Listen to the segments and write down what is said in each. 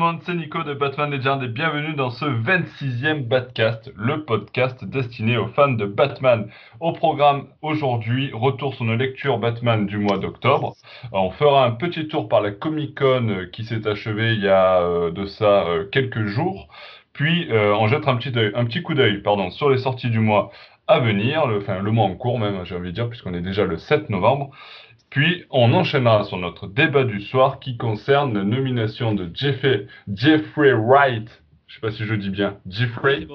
Monde, c'est Nico de Batman Legend et bienvenue dans ce 26e Batcast, le podcast destiné aux fans de Batman. Au programme aujourd'hui, retour sur nos lectures Batman du mois d'octobre. On fera un petit tour par la Comic Con qui s'est achevée il y a euh, de ça euh, quelques jours. Puis euh, on jette un petit, coup d'œil pardon, sur les sorties du mois à venir, enfin le mois en cours même, j'ai envie de dire, puisqu'on est déjà le 7 novembre. Puis on enchaînera sur notre débat du soir qui concerne la nomination de Jeffrey, Jeffrey Wright, je sais pas si je dis bien, Jeffrey,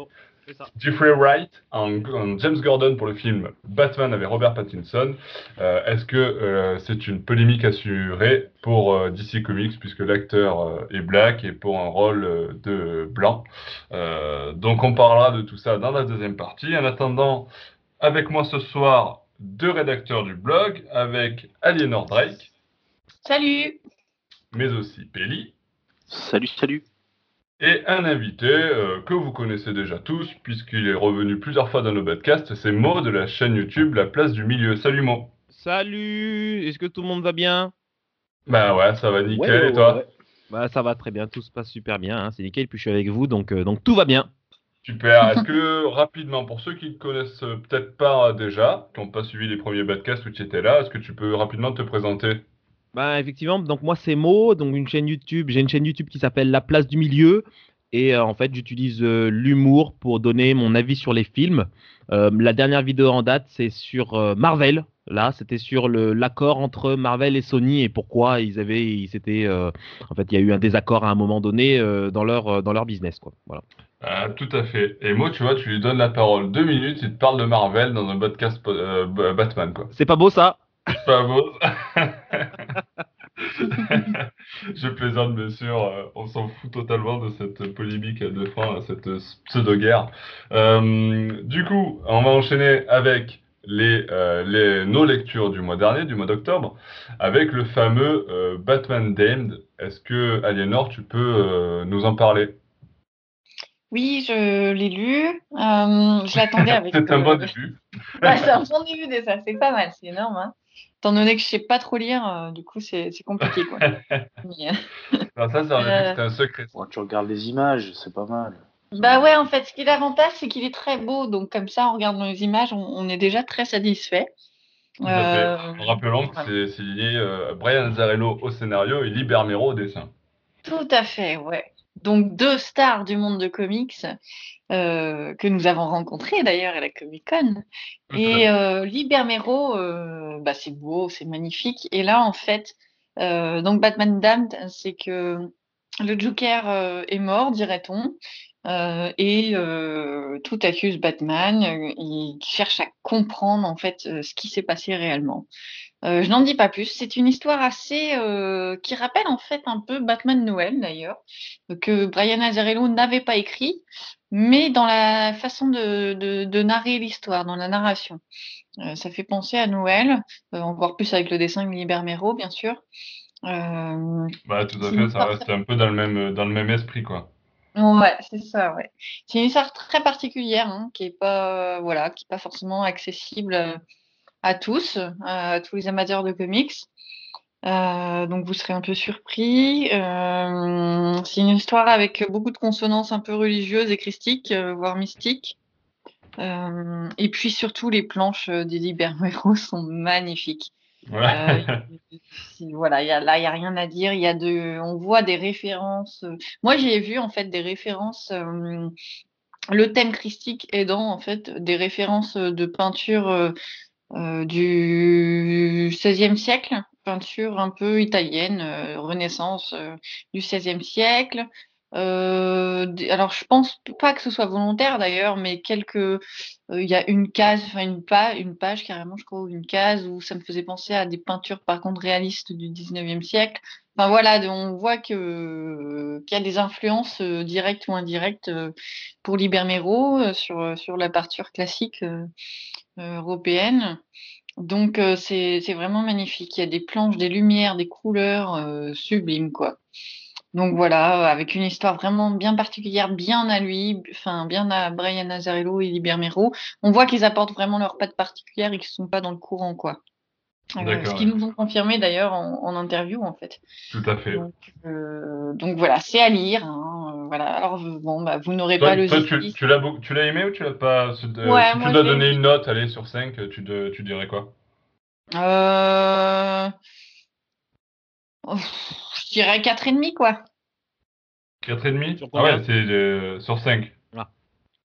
Jeffrey Wright en, James Gordon pour le film Batman avec Robert Pattinson. Euh, est-ce que euh, c'est une polémique assurée pour euh, DC Comics puisque l'acteur est black et pour un rôle de blanc? Donc on parlera de tout ça dans la deuxième partie. En attendant, avec moi ce soir, deux rédacteurs du blog avec Aliénor Drake. Salut. Mais aussi Pelli. Salut, salut. Et un invité euh, que vous connaissez déjà tous, puisqu'il est revenu plusieurs fois dans nos podcasts, c'est Mo de la chaîne YouTube La Place du Milieu. Salut Mo. Salut, est-ce que tout le monde va bien? Bah ouais, ça va nickel, et toi? Bah ça va très bien, tout se passe super bien, hein, c'est nickel, puis je suis avec vous, donc, euh, donc tout va bien. Super. Est-ce que rapidement, pour ceux qui ne connaissent peut-être pas déjà, qui n'ont pas suivi les premiers podcasts où tu étais là, est-ce que tu peux rapidement te présenter? Bah, effectivement, donc moi c'est Mo, donc une chaîne YouTube, j'ai une chaîne YouTube qui s'appelle La Place du Milieu et euh, en fait j'utilise euh, l'humour pour donner mon avis sur les films. Euh, la dernière vidéo en date c'est sur Marvel. Là, c'était sur l'accord entre Marvel et Sony et pourquoi ils avaient, ils s'étaient, en fait, il y a eu un désaccord à un moment donné dans leur dans leur business, quoi. Voilà. Ah, tout à fait. Et moi, tu vois, tu lui donnes la parole deux minutes, il te parle de Marvel dans un podcast Batman, quoi. C'est pas beau ça? Pas beau. je plaisante bien sûr, euh, on s'en fout totalement de cette polémique de fin, cette pseudo-guerre. Euh, du coup, on va enchaîner avec les, euh, les, nos lectures du mois dernier, du mois d'octobre, avec le fameux Batman Damned. Est-ce que, Aliénor, tu peux nous en parler? Oui, je l'ai lu. je l'attendais avec. c'est un bon début. c'est un bon début déjà, c'est pas mal, c'est énorme. Hein étant donné que je sais pas trop lire, euh, du coup, c'est compliqué. Quoi. ça, c'est un, un secret. tu regardes les images, c'est pas mal. Bah ouais, en fait, ce qui est l'avantage, c'est qu'il est très beau. Donc, comme ça, en regardant les images, on, est déjà très satisfait. Euh... Rappelons que c'est euh, Brian Zarello au scénario et Libermero au dessin. Tout à fait, ouais. Donc, deux stars du monde de comics euh, que nous avons rencontré d'ailleurs à la Comic Con. Et euh, Libermero, euh, bah, c'est beau, c'est magnifique. Et là, en fait, euh, donc Batman Damned, c'est que le Joker est mort, dirait-on. et tout accuse Batman. il cherche à comprendre en fait ce qui s'est passé réellement. Je n'en dis pas plus. C'est une histoire assez qui rappelle en fait un peu Batman Noël d'ailleurs, que Brian Azzarello n'avait pas écrit, mais dans la façon de, narrer l'histoire, dans la narration. Euh, ça fait penser à Noël, euh, encore plus avec le dessin de Libermero, bien sûr. Euh, bah, tout à fait, ça reste un peu dans le même, dans le même esprit, quoi. Ouais, c'est ça, ouais. C'est une histoire très particulière, hein, qui n'est pas, voilà, qui est pas forcément accessible à tous, à tous les amateurs de comics. Euh, donc vous serez un peu surpris. Euh, c'est une histoire avec beaucoup de consonances un peu religieuses et christiques, euh, voire mystiques. et puis surtout, les planches des Libermero sont magnifiques. voilà, y a, là, il n'y a rien à dire. Y a de, on voit des références. Moi, j'ai vu en fait des références. le thème christique aidant en fait des références de peinture du XVIe siècle peinture un peu italienne, euh, Renaissance euh, du XVIe siècle. Euh, alors, je pense pas que ce soit volontaire d'ailleurs, mais quelques. Il y a une case, enfin une page, une page carrément, je crois, une case où ça me faisait penser à des peintures par contre réalistes du 19e siècle. Enfin voilà, on voit que qu'il y a des influences directes ou indirectes pour Libermero sur sur la peinture classique européenne. Donc euh, c'est vraiment magnifique. Il y a des planches, des lumières, des couleurs euh, sublimes, quoi. Donc voilà, avec une histoire vraiment bien particulière, bien à lui, enfin bien à Brian Nazarello et Libermero. On voit qu'ils apportent vraiment leur patte particulière et qu'ils ne sont pas dans le courant, quoi. Euh, ce qu'ils nous ont confirmé d'ailleurs en, en interview en fait. Tout à fait. Donc, euh, donc voilà, c'est à lire. hein, euh, voilà. Alors vous- bon, bah, vous n'aurez pas le toi, tu, tu l'as beau- tu l'as aimé ou tu l'as pas ce- Ouais, Si tu dois donner une note, allez, sur 5, tu, de- tu dirais quoi? Euh... Je dirais 4,5 quoi. 4,5 Sur Ah ouais, c'est euh, sur 5. Ah.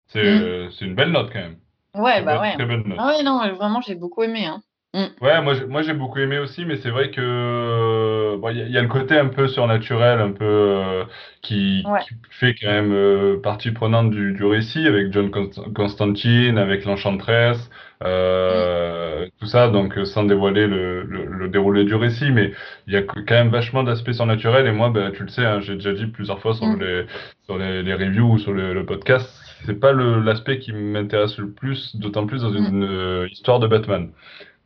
C'est Mm. euh, c'est une belle note quand même. Ouais, Une bah ouais. Très bonne note. Ah ouais, non, vraiment, j'ai beaucoup aimé. Hein. Ouais, moi j'ai- moi j'ai beaucoup aimé aussi, mais c'est vrai que bon, il y, a- il y a le côté un peu surnaturel, un peu euh, qui, Ouais. qui fait quand même euh, partie prenante du, du récit avec John Const- Constantine, avec l'Enchantress, euh, tout ça, donc sans dévoiler le, le, le déroulé du récit, mais il y a quand même vachement d'aspects surnaturels et moi, ben, tu le sais, hein, j'ai déjà dit plusieurs fois sur Mm. les sur les, les reviews ou sur le, le podcast, c'est pas l'aspect qui m'intéresse le plus, d'autant plus dans une histoire de Batman.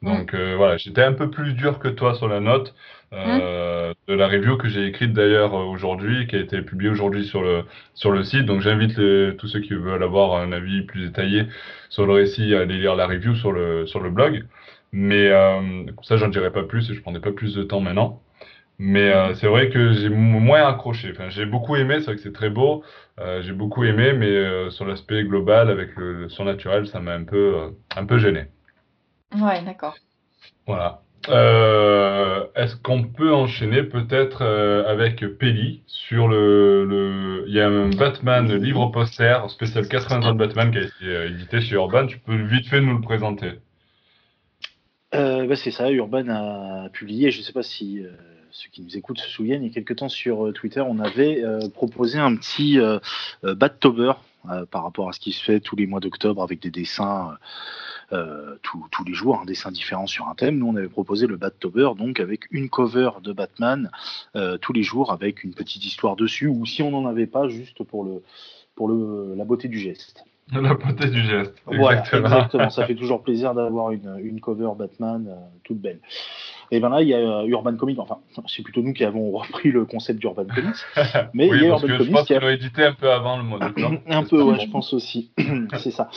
Donc euh, voilà, j'étais un peu plus dur que toi sur la note euh, de la review que j'ai écrite d'ailleurs euh, aujourd'hui, qui a été publiée aujourd'hui sur le sur le site. Donc j'invite tous ceux qui veulent avoir un avis plus détaillé sur le récit à aller lire la review sur le sur le blog. Mais euh, ça, j'en dirai pas plus et je prendrai pas plus de temps maintenant. Mais euh, c'est vrai que j'ai mo- moins accroché. Enfin, j'ai beaucoup aimé, c'est vrai que c'est très beau. Euh, j'ai beaucoup aimé, mais euh, sur l'aspect global avec le, le surnaturel, ça m'a un peu un peu gêné. Ouais, d'accord. Voilà. Euh, est-ce qu'on peut enchaîner peut-être euh, avec Peli sur le, le... Il y a un Batman livre poster spécial 80 ans de Batman qui a été euh, édité chez Urban. Tu peux vite fait nous le présenter. Euh, bah, c'est ça, Urban a publié, je ne sais pas si euh, ceux qui nous écoutent se souviennent, il y a quelques temps sur euh, Twitter, on avait euh, proposé un petit Battober euh, par rapport à ce qui se fait tous les mois d'octobre avec des dessins euh, tous- les jours, un dessin différent sur un thème. Nous, on avait proposé le Battober, donc avec une cover de Batman euh, tous les jours avec une petite histoire dessus, ou si on n'en avait pas, juste pour, le, pour le, la beauté du geste. La beauté du geste. Voilà, exactement. Ça fait toujours plaisir d'avoir une, une cover Batman euh, toute belle. Et ben là, il y a euh, Urban Comics. Enfin, c'est plutôt nous qui avons repris le concept d'Urban Comics. Mais oui, il y a parce Urban que je Comics pense qui a qu'ils l'ont édité un peu avant le mois d'octobre. un peu, ouais, je pense aussi. c'est ça.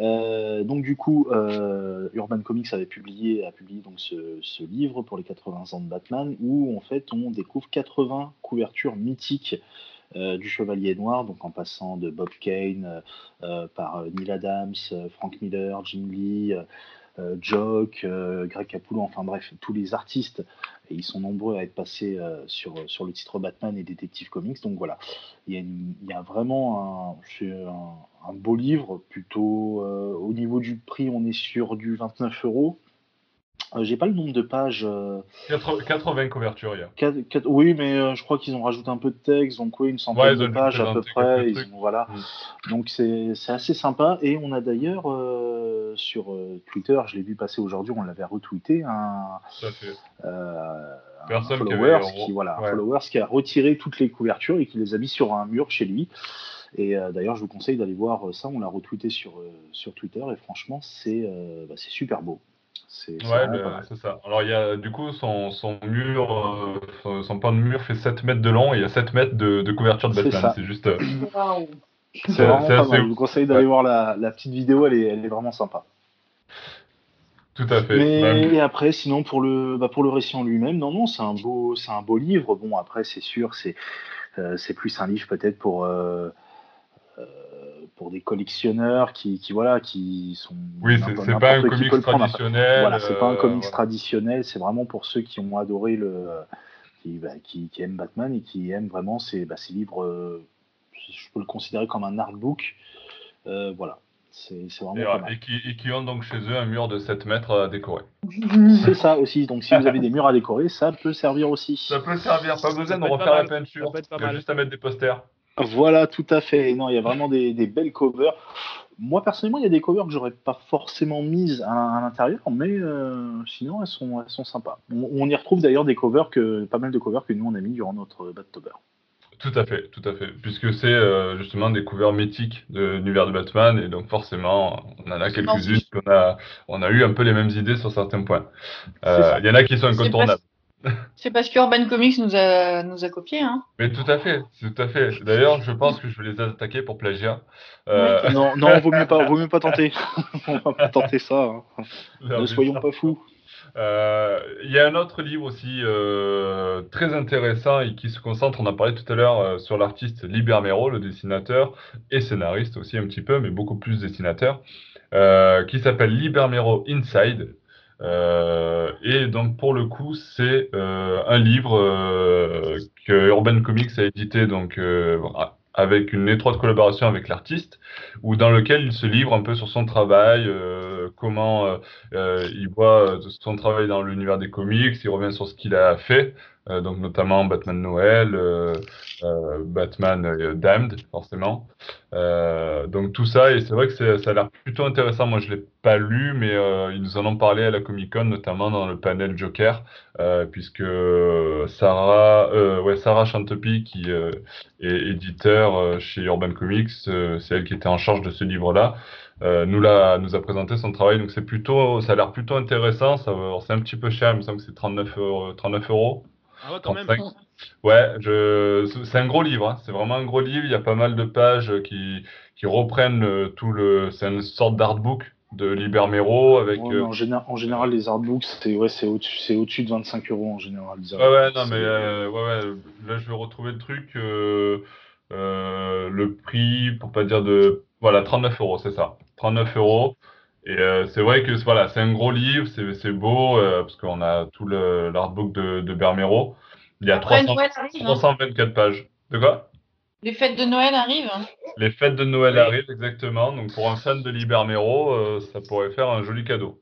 Euh, donc du coup, euh, Urban Comics avait publié, a publié donc ce, ce livre pour les 80 ans de Batman, où en fait on découvre 80 couvertures mythiques euh, du Chevalier Noir, donc en passant de Bob Kane par Neil Adams, Frank Miller, Jim Lee. Euh, Jock, euh, Greg Capullo, enfin bref, tous les artistes, et ils sont nombreux à être passés euh, sur, le titre Batman et Detective Comics. Donc voilà, il y a, vraiment un, un, beau livre, plutôt au niveau du prix, on est sur du 29 euros. Euh, J'ai pas le nombre de pages. euh, 80 80 couvertures, il y a. oui, mais euh, je crois qu'ils ont rajouté un peu de texte, donc oui, une Ouais, centaine ils de pages à peu près. ils voilà. Donc c'est assez sympa. Et on a d'ailleurs euh, sur euh, Twitter, je l'ai vu passer aujourd'hui, on l'avait retweeté, un, euh, un Personne qui follower avait- qui, voilà, un ouais. follower qui a retiré toutes les couvertures et qui les a mis sur un mur chez lui. Et euh, d'ailleurs, je vous conseille d'aller voir euh, ça. On l'a retweeté sur, euh, sur Twitter et franchement, c'est euh, bah, c'est super beau. C'est Ouais, c'est ça. Alors, il y a du coup son, son mur, euh, son, pan de mur fait 7 mètres de long et il y a 7 mètres de, de couverture de Batman. C'est juste. euh. C'est assez. Je vous conseille d'aller Ouais. voir la, la petite vidéo. Elle est, elle est vraiment sympa. Tout à fait. Mais Bah, et après, sinon pour le bah, pour le récit en lui-même, non non, c'est un beau c'est un beau livre. Bon après, c'est sûr, c'est euh, c'est plus un livre peut-être pour euh, euh, pour des collectionneurs qui, qui voilà qui sont oui, c'est pas un comics traditionnel. Voilà, c'est pas un euh, comics traditionnel, c'est vraiment pour ceux qui ont adoré le qui, bah, qui, qui aiment Batman et qui aiment vraiment ces, bah, ces livres. euh, je peux le considérer comme un artbook. Euh, voilà, c'est vraiment Et, pas mal. et qui, et qui ont donc chez eux un mur de 7 mètres à décorer. C'est ça aussi. Donc si vous avez des murs à décorer, ça peut servir aussi. Ça peut servir, pas besoin de refaire la peinture. Il y a juste à mettre des posters. Voilà, tout à fait. Et Non, il y a vraiment des, des belles covers. Moi, personnellement, il y a des covers que j'aurais pas forcément mises à, à l'intérieur, mais euh, sinon, elles sont, elles sont sympas. On, on y retrouve d'ailleurs des covers que, pas mal de covers que nous on a mis durant notre Battober. Tout à fait, tout à fait. Puisque c'est euh, justement des couverts mythiques de l'univers de Batman, et donc forcément, on en a quelques-unes qu'on a, on a eu un peu les mêmes idées sur certains points. Euh. Il y en a qui sont incontournables. C'est parce qu'Urban Comics nous a, nous a copié. Hein. Mais tout à fait, tout à fait. D'ailleurs, je pense que je vais les attaquer pour plagiat. Euh, Non, non, vaut mieux pas, vaut mieux pas tenter. on va pas tenter ça. hein. non, Ne soyons ça- pas fous. Euh, il y a un autre livre aussi euh, très intéressant et qui se concentre, on a parlé tout à l'heure, euh, sur l'artiste Liber Mero, le dessinateur et scénariste aussi un petit peu, mais beaucoup plus dessinateur, qui s'appelle Liber Mero Inside. Et donc pour le coup, c'est un livre que Urban Comics a édité donc avec une étroite collaboration avec l'artiste, ou dans lequel il se livre un peu sur son travail, euh, comment euh, euh, il voit son travail dans l'univers des comics, il revient sur ce qu'il a fait, euh, donc notamment Batman Noël, euh, euh, Batman Damned, forcément. donc tout ça, et c'est vrai que ça a l'air plutôt intéressant. Moi, je l'ai pas lu, mais ils nous en ont parlé à la Comic Con, notamment dans le panel Joker, puisque Sarah, ouais, Sarah Chantopy, qui est éditeur chez Urban Comics, c'est elle qui était en charge de ce livre-là. nous, la, nous a présenté son travail, donc plutôt, ça a l'air plutôt intéressant. C'est un petit peu cher, il me semble que c'est 39, 39 euros. Ah ouais, quand même. Ouais, je... c'est un gros livre, hein. c'est vraiment un gros livre. Il y a pas mal de pages qui, qui reprennent euh, tout le. C'est une sorte d'artbook de Liber Mero avec. Euh, en, en, général, les artbooks, c'est ouais, au-dessus au de 25 euros en général. Ouais, ouais, non, mais euh, ouais, ouais, là, je vais retrouver le truc. le prix, pour pas dire de. Voilà, 39 euros, c'est ça. 39 euros. Et euh, c'est vrai que voilà, c'est un gros livre, c'est beau, euh, parce qu'on a tout l'artbook de, de Bermero. Il y a 300, 324 hein. pages. De quoi? Les fêtes de Noël arrivent. Hein. Les fêtes de Noël arrivent, exactement. Donc pour un fan de Libermero, euh, ça pourrait faire un joli cadeau.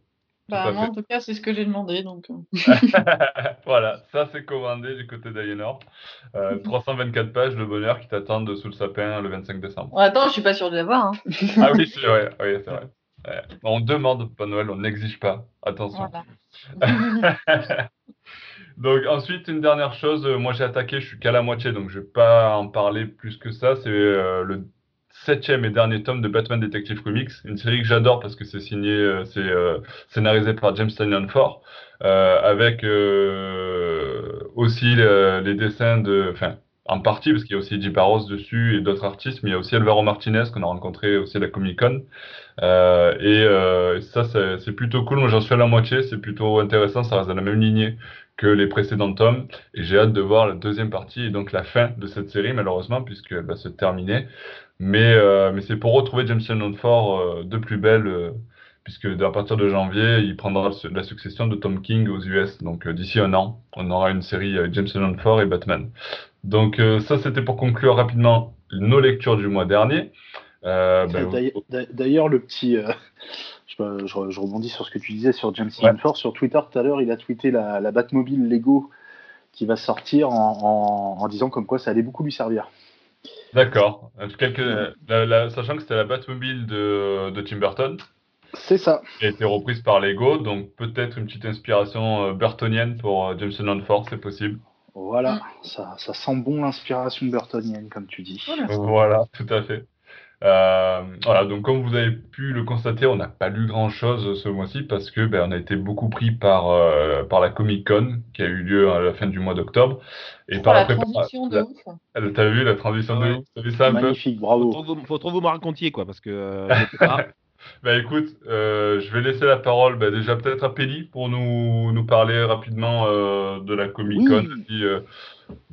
Bah, moi, en tout cas, c'est ce que j'ai demandé. Donc... voilà, ça c'est commandé du côté d'Aliénor. 324 pages de bonheur qui t'attendent sous le sapin le 25 décembre. attends, je suis pas sûr de l'avoir. Hein. ah oui, c'est vrai. Oui, On demande, pas Noël, on n'exige pas. Attention. donc ensuite, une dernière chose, euh, moi j'ai attaqué, je suis qu'à la moitié, donc je vais pas en parler plus que ça. C'est euh, le septième et dernier tome de Batman Detective Comics, une série que j'adore parce que c'est signé, euh, c'est scénarisé par James Tynion Ford, avec aussi les dessins de, enfin en partie parce qu'il y a aussi Eddie Barros dessus et d'autres artistes, mais il y a aussi Alvaro Martinez qu'on a rencontré aussi à la Comic Con. Euh, et euh, ça, c'est plutôt cool. Moi, j'en suis à la moitié. C'est plutôt intéressant. Ça reste dans la même lignée que les précédents tomes. Et j'ai hâte de voir la deuxième partie et donc la fin de cette série, malheureusement, puisqu'elle va se terminer. Mais, euh, mais c'est pour retrouver James Ford de plus belle, puisque à partir de janvier, il prendra la succession de Tom King aux US. Donc d'ici un an, on aura une série James Shannon Ford et Batman. Donc ça, c'était pour conclure rapidement nos lectures du mois dernier. Euh, ben, d'ailleurs, le petit. Euh, je, rebondis sur ce que tu disais sur James ouais. Sur Twitter, tout à l'heure, il a tweeté la, la Batmobile Lego qui va sortir en, disant comme quoi ça allait beaucoup lui servir. D'accord. sachant que c'était la Batmobile de, de Tim Burton. C'est ça. Qui a été reprise par Lego, donc peut-être une petite inspiration euh, burtonienne pour Jameson Ford, c'est possible. Voilà, mm. ça, ça, sent bon l'inspiration burtonienne, comme tu dis. voilà tout à fait. Euh, voilà, donc comme vous avez pu le constater, on n'a pas lu grand-chose ce mois-ci parce que ben, on a été beaucoup pris par, euh, par la Comic Con qui a eu lieu à la fin du mois d'octobre. Et par la, transition de ouf. T'as vu la transition de ouf T'as vu ça un Magnifique, bravo. Faut trop, vous, faut trop vous me racontiez quoi, parce que. Euh, bah écoute, je vais laisser la parole bah, déjà peut-être à Pelli pour nous, nous parler rapidement de la Comic Con.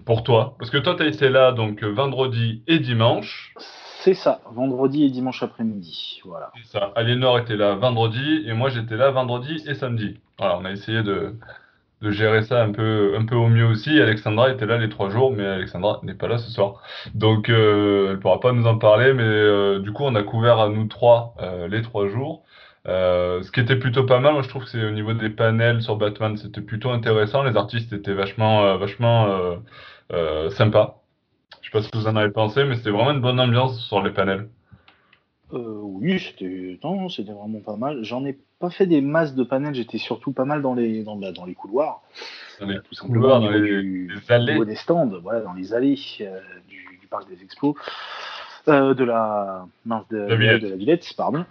pour toi, parce que toi tu as été là donc vendredi et dimanche. C'est ça, vendredi et dimanche après-midi. Voilà. C'est ça. Aliénor était là vendredi et moi j'étais là vendredi et samedi. Voilà, on a essayé de, gérer ça un peu, un peu au mieux aussi. Alexandra était là les trois jours, mais Alexandra n'est pas là ce soir. Donc euh, elle ne pourra pas nous en parler, mais euh, du coup on a couvert à nous trois euh, les trois jours. ce qui était plutôt pas mal, moi je trouve que c'est au niveau des panels sur Batman, c'était plutôt intéressant. Les artistes étaient vachement, vachement sympas. Je sais pas ce que vous en avez pensé, mais c'était vraiment une bonne ambiance sur les panels. Euh, oui, c'était c'était vraiment pas mal. J'en ai pas fait des masses de panels, j'étais surtout pas mal dans les dans, bah, dans les couloirs. Dans les couloirs, dans les, allées. des stands, voilà, dans les allées euh, du, parc des expos. Euh, de la mince de, la Villette, pardon.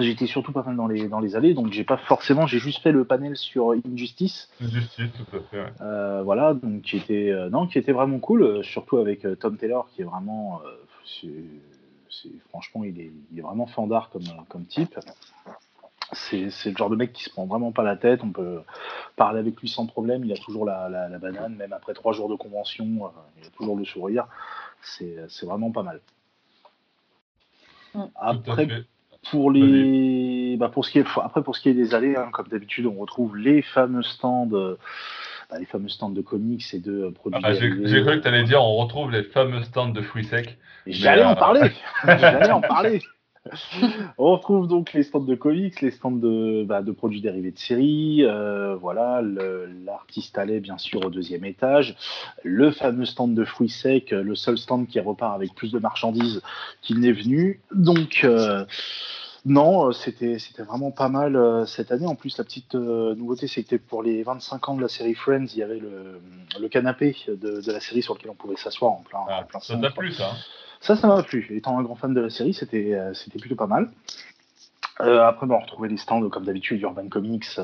J'étais surtout pas mal dans les, dans les allées, donc j'ai pas forcément, j'ai juste fait le panel sur Injustice. Injustice, tout à fait. Euh, voilà, donc qui était, euh, non, qui était vraiment cool, euh, surtout avec Tom Taylor, qui est vraiment, franchement, il est, il est vraiment fandard comme, comme type. c'est le genre de mec qui se prend vraiment pas la tête. On peut parler avec lui sans problème. Il a toujours la, la, banane, même après trois jours de convention, il a toujours le sourire. C'est vraiment pas mal. Après, pour les, bah pour ce qui est, après pour ce qui est des allées, hein, comme d'habitude, on retrouve les fameux stands, bah, les fameux stands de comics et de produits. Ah, J'ai cru que tu allais dire, on retrouve les fameux stands de fruits secs. J'allais en euh, parler. J'allais en parler. on retrouve donc les stands de comics, les stands de, bah, de produits dérivés de séries, euh, voilà, l'artiste allait bien sûr au deuxième étage, le fameux stand de fruits secs, le seul stand qui repart avec plus de marchandises qu'il n'est venu. Donc euh, non, c'était c'était vraiment pas mal euh, cette année. En plus, la petite nouveauté, c'était pour les 25 ans de la série Friends, il y avait le, le canapé de, de, la série sur lequel on pouvait s'asseoir en plein. Ah, plein ça t'a plu ça ça, ça m'a plu. Étant un grand fan de la série, c'était euh, plutôt pas mal. Euh, après, on retrouvait les stands, comme d'habitude, Urban Comics,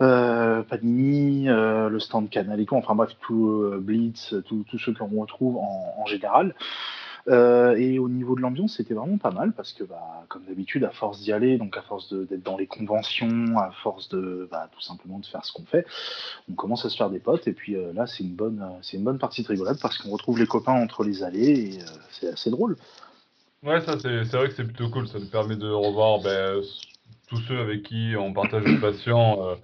euh, Panini, euh, le stand Canal et tout. Enfin bref, tout Blitz, tous ceux que l'on retrouve en, en général. Euh, et au niveau de l'ambiance, c'était vraiment pas mal parce que, bah, comme d'habitude, à force d'y aller, donc à force d'être dans les conventions, à force de bah, tout simplement de faire ce qu'on fait, on commence à se faire des potes. Et puis euh, là, c'est une bonne, c'est une bonne partie de rigolade parce qu'on retrouve les copains entre les allées et euh, c'est assez drôle. Ouais, ça c'est vrai que c'est plutôt cool. Ça nous permet de revoir ben, tous ceux avec qui on partage une passion euh,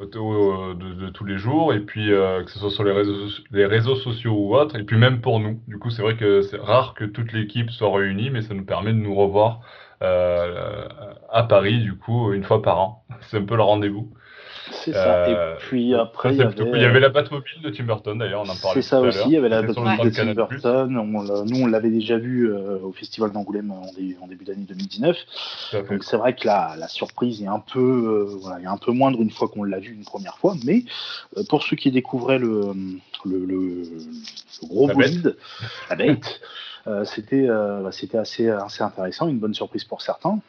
euh, de, tous les jours, et puis euh, que ce soit sur les réseaux, les réseaux sociaux ou autres, et puis même pour nous. Du coup, c'est vrai que c'est rare que toute l'équipe soit réunie, mais ça nous permet de nous revoir à Paris, du coup, une fois par an. C'est un peu le rendez-vous. C'est ça. Et euh, puis après, il y, avait... il y, avait... la Batmobile de Tim Burton d'ailleurs, on en parlait. C'est ça aussi, il y avait la Batmobile de Tim Burton. nous, on l'avait déjà vu euh, au Festival d'Angoulême en, début d'année 2019. Donc c'est vrai que la, la, surprise est un peu, euh, voilà, est un peu moindre une fois qu'on l'a vu une première fois. Mais pour ceux qui découvraient le, le, le, gros bolide, la bête, c'était bah, c'était assez, assez intéressant, une bonne surprise pour certains.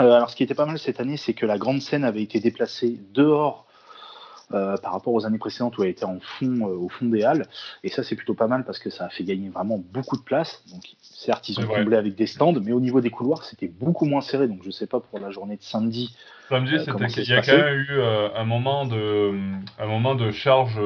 Euh, alors, ce qui était pas mal cette année, c'est que la grande scène avait été déplacée dehors euh, par rapport aux années précédentes où elle était en fond, euh, au fond des halles. Et ça, c'est plutôt pas mal parce que ça a fait gagner vraiment beaucoup de place. Donc, certes, ils ont comblé avec des stands, mais au niveau des couloirs, c'était beaucoup moins serré. Donc, je sais pas pour la journée de samedi. Samedi, euh, c'était qu'il y a quand même eu un moment de, un moment de charge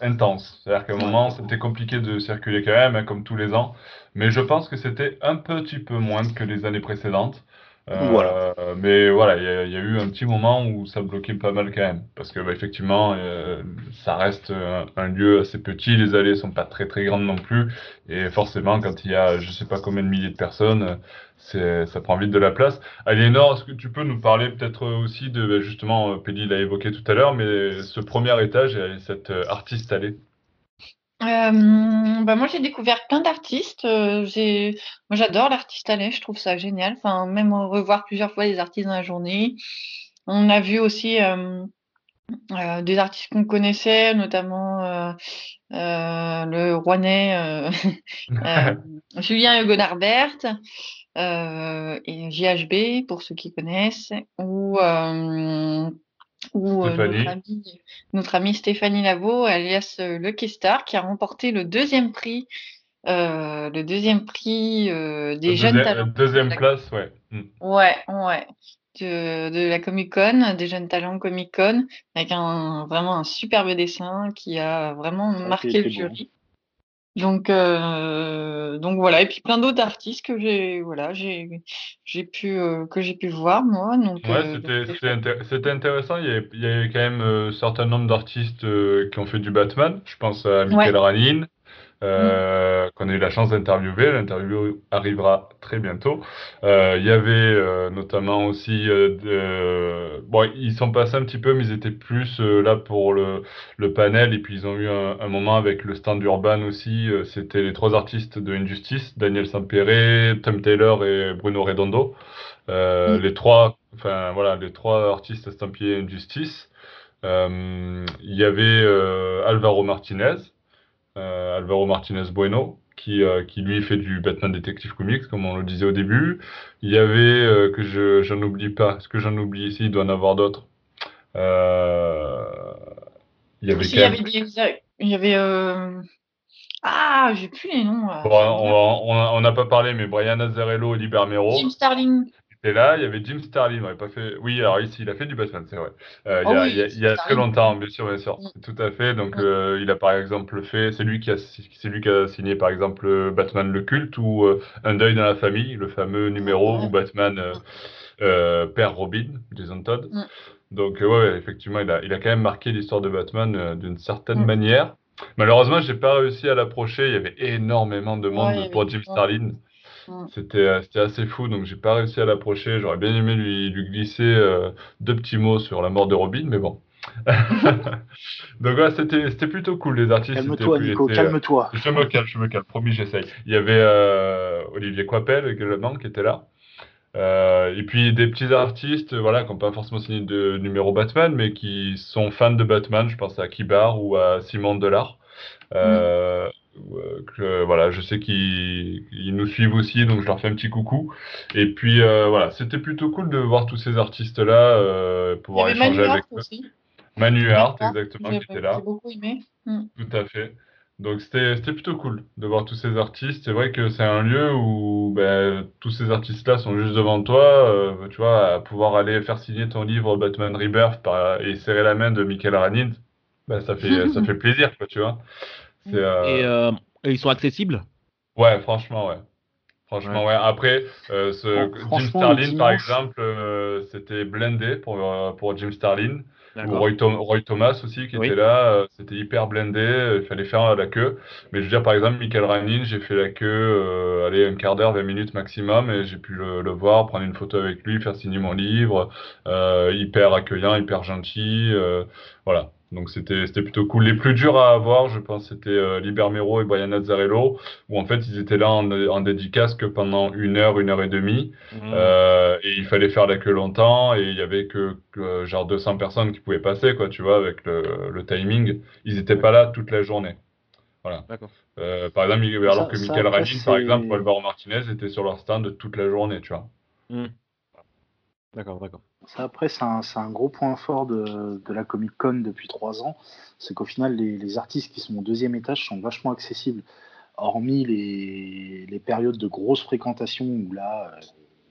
intense. C'est-à-dire qu'à un moment, c'était compliqué de circuler quand même, hein, comme tous les ans. Mais je pense que c'était un petit peu moins que les années précédentes. voilà. Euh, mais voilà, il y, a eu un petit moment où ça bloquait pas mal quand même. Parce que, bah, effectivement, euh, ça reste un, lieu assez petit, les allées sont pas très très grandes non plus. Et forcément, quand il y a je sais pas combien de milliers de personnes, ça prend vite de la place. Aliénor, est-ce que tu peux nous parler peut-être aussi de, bah, justement, Péli l'a évoqué tout à l'heure, mais ce premier étage et cette artiste allée? Bah, moi, j'ai découvert plein d'artistes. Euh, moi, j'adore l'artiste allais, je trouve ça génial. Enfin, même revoir plusieurs fois des artistes dans la journée. On a vu aussi euh, des artistes qu'on connaissait, notamment le Rouennais Julien Hugo et JHB, pour ceux qui connaissent, ou ou euh, notre, amie, Stéphanie Lavaux, alias euh, Lucky Star, qui a remporté le deuxième prix, euh, le deuxième prix des jeunes talents. Deuxième place, ouais. Mm. Ouais, ouais. De, la Comic Con, des jeunes talents Comic Con, avec un vraiment un superbe dessin qui a vraiment marqué le jury. Donc, euh, donc voilà, et puis plein d'autres artistes que j'ai voilà, j'ai pu euh, que j'ai pu voir moi. Donc, ouais, euh, c'était intéressant. Il y, avait, il y, avait, quand même un certain nombre d'artistes qui ont fait du Batman. Je pense à Michael Ranin, euh, qu'on a eu la chance d'interviewer. L'interview arrivera très bientôt. Euh, il y avait euh, notamment aussi, de... bon, ils sont passés un petit peu, mais ils étaient plus là pour le, le, panel. Et puis ils ont eu un, moment avec le stand Urban aussi. C'était les trois artistes de Injustice, Daniel Sampere, Tom Taylor et Bruno Redondo. Les trois, enfin voilà, les trois artistes estampillés Injustice. Il y avait Alvaro Martinez. Euh, Alvaro Martinez Bueno, qui, euh, qui lui fait du Batman Detective Comics, comme on le disait au début. Il y avait, euh, que je j'en oublie pas, est-ce que j'en oublie ici Il doit en avoir d'autres. il y avait, il y avait, il y avait ah, j'ai plus les noms. on n'a pas parlé, mais Brian Azzarello et Liber Mero. Jim Starling. Était là. Il y avait Jim Starlin. On pas fait. Oui, alors ici, il a fait du Batman, c'est vrai. Euh, Ah il y a, oui, il y a- il y a Jim très longtemps, bien sûr, bien sûr. Mm. Tout à fait. Donc, Mm. euh, il a par exemple fait. C'est lui qui a, c'est lui qui a signé par exemple euh, Batman le culte ou euh, Un deuil dans la famille, le fameux numéro où Batman euh, perd Robin, Jason Todd. Mm. Donc, ouais, effectivement, il a, il a quand même marqué l'histoire de Batman d'une certaine Mm. manière. Malheureusement, j'ai pas réussi à l'approcher. Il y avait énormément de monde Ouais, pour Jim. Starlin. Mm. C'était euh, c'était assez fou, donc j'ai pas réussi à l'approcher. J'aurais bien aimé lui, lui glisser euh, deux petits mots sur la mort de Robin, mais bon. donc ouais, c'était c'était plutôt cool les artistes. Calme-toi, Nico, euh, calme-toi. je me calme, je me calme, promis, j'essaye. Il y avait euh, Olivier Coipel également qui était là. Euh, et puis des petits artistes, voilà, qui n'ont pas forcément signé de numéro Batman, mais qui sont fans de Batman. Je pense à Kibar ou à Simon Delard. Euh, euh, que, voilà, je sais qu'ils ils nous suivent aussi, donc je leur fais un petit coucou. Et puis euh, voilà, c'était plutôt cool de voir tous ces artistes-là, euh, pouvoir échanger Manu avec eux. aussi. Manu Hart, exactement, qui était là. j'ai beaucoup aimé. Mm. Tout à fait. Donc c'était c'était plutôt cool de voir tous ces artistes. C'est vrai que c'est un lieu où ben, tous ces artistes-là sont juste devant toi. euh, tu vois, à pouvoir aller faire signer ton livre Batman Rebirth par- et serrer la main de Michael Ranin, ben, ça fait ça fait plaisir, quoi, tu vois. Euh, Et, euh, et ils sont accessibles? Ouais, franchement, ouais. Franchement, ouais. Après, euh, ce, Jim Starlin, par exemple, euh, c'était blindé pour, euh, pour Jim Starlin. Ou. Roy, Thom- Roy Thomas aussi qui Oui. était là, euh, c'était hyper blindé, euh, il fallait faire la queue. Mais je veux dire, par exemple, Michael Ranin, j'ai fait la queue, euh, allez, un quart d'heure, 20 minutes maximum, et j'ai pu le, le voir, prendre une photo avec lui, faire signer mon livre, euh, hyper accueillant, hyper gentil, euh, voilà. Donc c'était c'était plutôt cool. Les plus durs à avoir, je pense, c'était euh, Liber Mero et Brian Nazzarello, où en fait ils étaient là en, en dédicace que pendant une heure, une heure et demie. Mmh. Euh, et il fallait faire la queue longtemps et il y avait que, que genre 200 personnes qui pouvaient passer, quoi, tu vois, avec le, le timing. Ils n'étaient pas là toute la journée. Voilà. D'accord. Euh, par exemple, alors Ça- que ça, Michael Ranin, par exemple, ou Alvaro Martinez étaient sur leur stand toute la journée, tu vois. D'accord, d'accord. Après, c'est un, gros point fort de, la Comic Con depuis trois ans. C'est qu'au final, les, artistes qui sont au deuxième étage sont vachement accessibles. Hormis les, les périodes de grosse fréquentation où là, euh,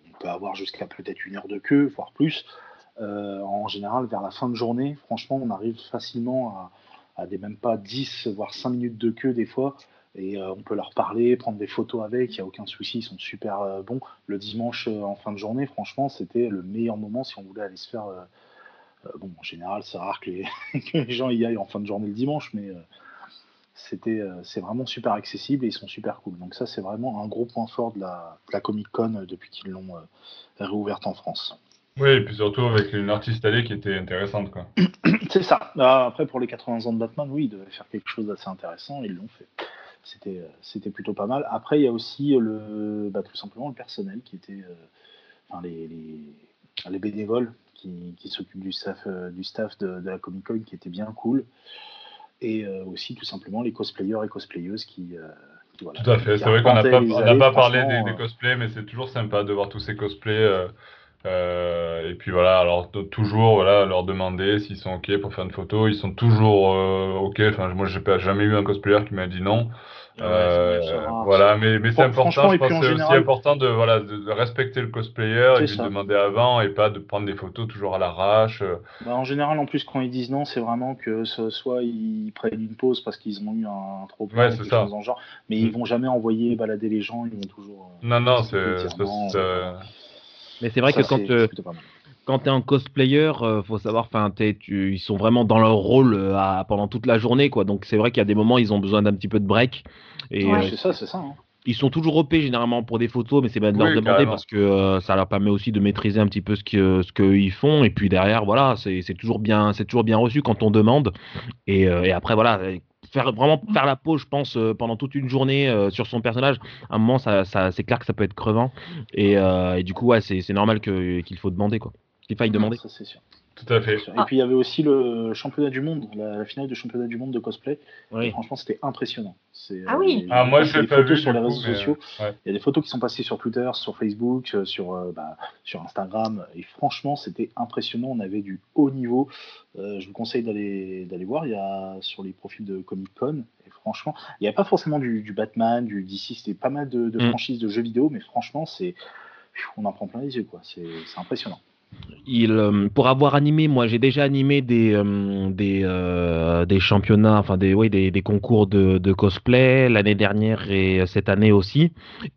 on peut avoir jusqu'à peut-être une heure de queue, voire plus. Euh, en général, vers la fin de journée, franchement, on arrive facilement à, à des même pas 10, voire 5 minutes de queue des fois. Et euh, on peut leur parler, prendre des photos avec, il n'y a aucun souci, ils sont super euh, bons. Le dimanche euh, en fin de journée, franchement, c'était le meilleur moment si on voulait aller se faire. bon, en général, c'est rare que les, que les gens y aillent en fin de journée le dimanche, mais c'était, c'est vraiment super accessible et ils sont super cool. Donc, ça, c'est vraiment un gros point fort de la, de la Comic Con depuis qu'ils l'ont euh, réouverte en France. Oui, et puis surtout avec une artiste allée qui était intéressante, quoi. C'est ça. Ah, Après, pour les 80 ans de Batman, oui, ils devaient faire quelque chose d'assez intéressant, ils l'ont fait. C'était, euh, c'était plutôt pas mal. Après, il y a aussi le, bah, tout simplement le personnel qui était, euh, enfin, les, les, les bénévoles qui, qui s'occupent du staff, euh, du staff de, de la Comic Con qui était bien cool. Et euh, aussi tout simplement les cosplayers et cosplayeuses qui, qui, voilà, Tout à fait. C'est vrai qu'on n'a pas, on pas parlé des, des cosplays, mais c'est toujours sympa de voir tous ces cosplays. Euh, euh, et puis voilà, alors toujours voilà, leur demander s'ils sont OK pour faire une photo. Ils sont toujours euh, OK. Enfin, moi, j'ai pas jamais eu un cosplayer qui m'a dit non. Euh, c'est rare. voilà, mais, mais c'est important. franchement, Je pense c'est aussi important de, voilà, de, de respecter le cosplayer et lui demander avant et pas de prendre des photos toujours à l'arrache. euh. Bah, en général, en plus, quand ils disent non, c'est vraiment que ce soit ils prennent une pause parce qu'ils ont eu un trop Ouais, ou c'est quelque ça. chose dans le genre, mais Mm. ils vont jamais envoyer balader les gens, ils vont toujours. euh, Non, non, c'est Mais c'est vrai ça, que quand, euh, quand tu es un cosplayer, euh, faut savoir, enfin, ils sont vraiment dans leur rôle euh, à- pendant toute la journée, quoi. Donc c'est vrai qu'il y a des moments, ils ont besoin d'un petit peu de break. Et Ouais. euh, C'est ça, c'est ça. hein. ils sont toujours OP généralement pour des photos, mais c'est bien de leur demander carrément. parce que euh, ça leur permet aussi de maîtriser un petit peu ce que ce qu'ils font. Et puis derrière, voilà, c'est c'est toujours bien, c'est toujours bien reçu quand on demande. Et, euh, et après, voilà. Faire vraiment faire la pause, je pense, euh, pendant toute une journée euh, sur son personnage. À un moment, ça, ça, c'est clair que ça peut être crevant. Et, euh, et du coup, ouais, c'est normal qu'il faut demander, quoi. Qu'il faille demander. Ça, c'est sûr. Tout à fait. Et puis il y avait aussi le championnat du monde, la, la finale du championnat du monde de cosplay. Oui. Franchement, c'était impressionnant. C'est, Ah oui. il y Ah, a moi, je l'ai pas photos vu sur les réseaux sociaux. euh, ouais. Il y a des photos qui sont passées sur Twitter, sur Facebook, euh, sur, euh, bah, sur Instagram. Et franchement, c'était impressionnant. On avait du haut niveau. Euh, je vous conseille d'aller d'aller voir. Il y a sur les profils de Comic Con. Et franchement, il n'y a pas forcément du, du Batman, du DC. C'était pas mal de, de Mm. franchises de jeux vidéo. Mais franchement, c'est on en prend plein les yeux, quoi. C'est impressionnant. Il, euh, pour avoir animé, moi j'ai déjà animé des, euh, des, euh, des championnats, enfin des, oui, des, des concours de, de cosplay l'année dernière et cette année aussi.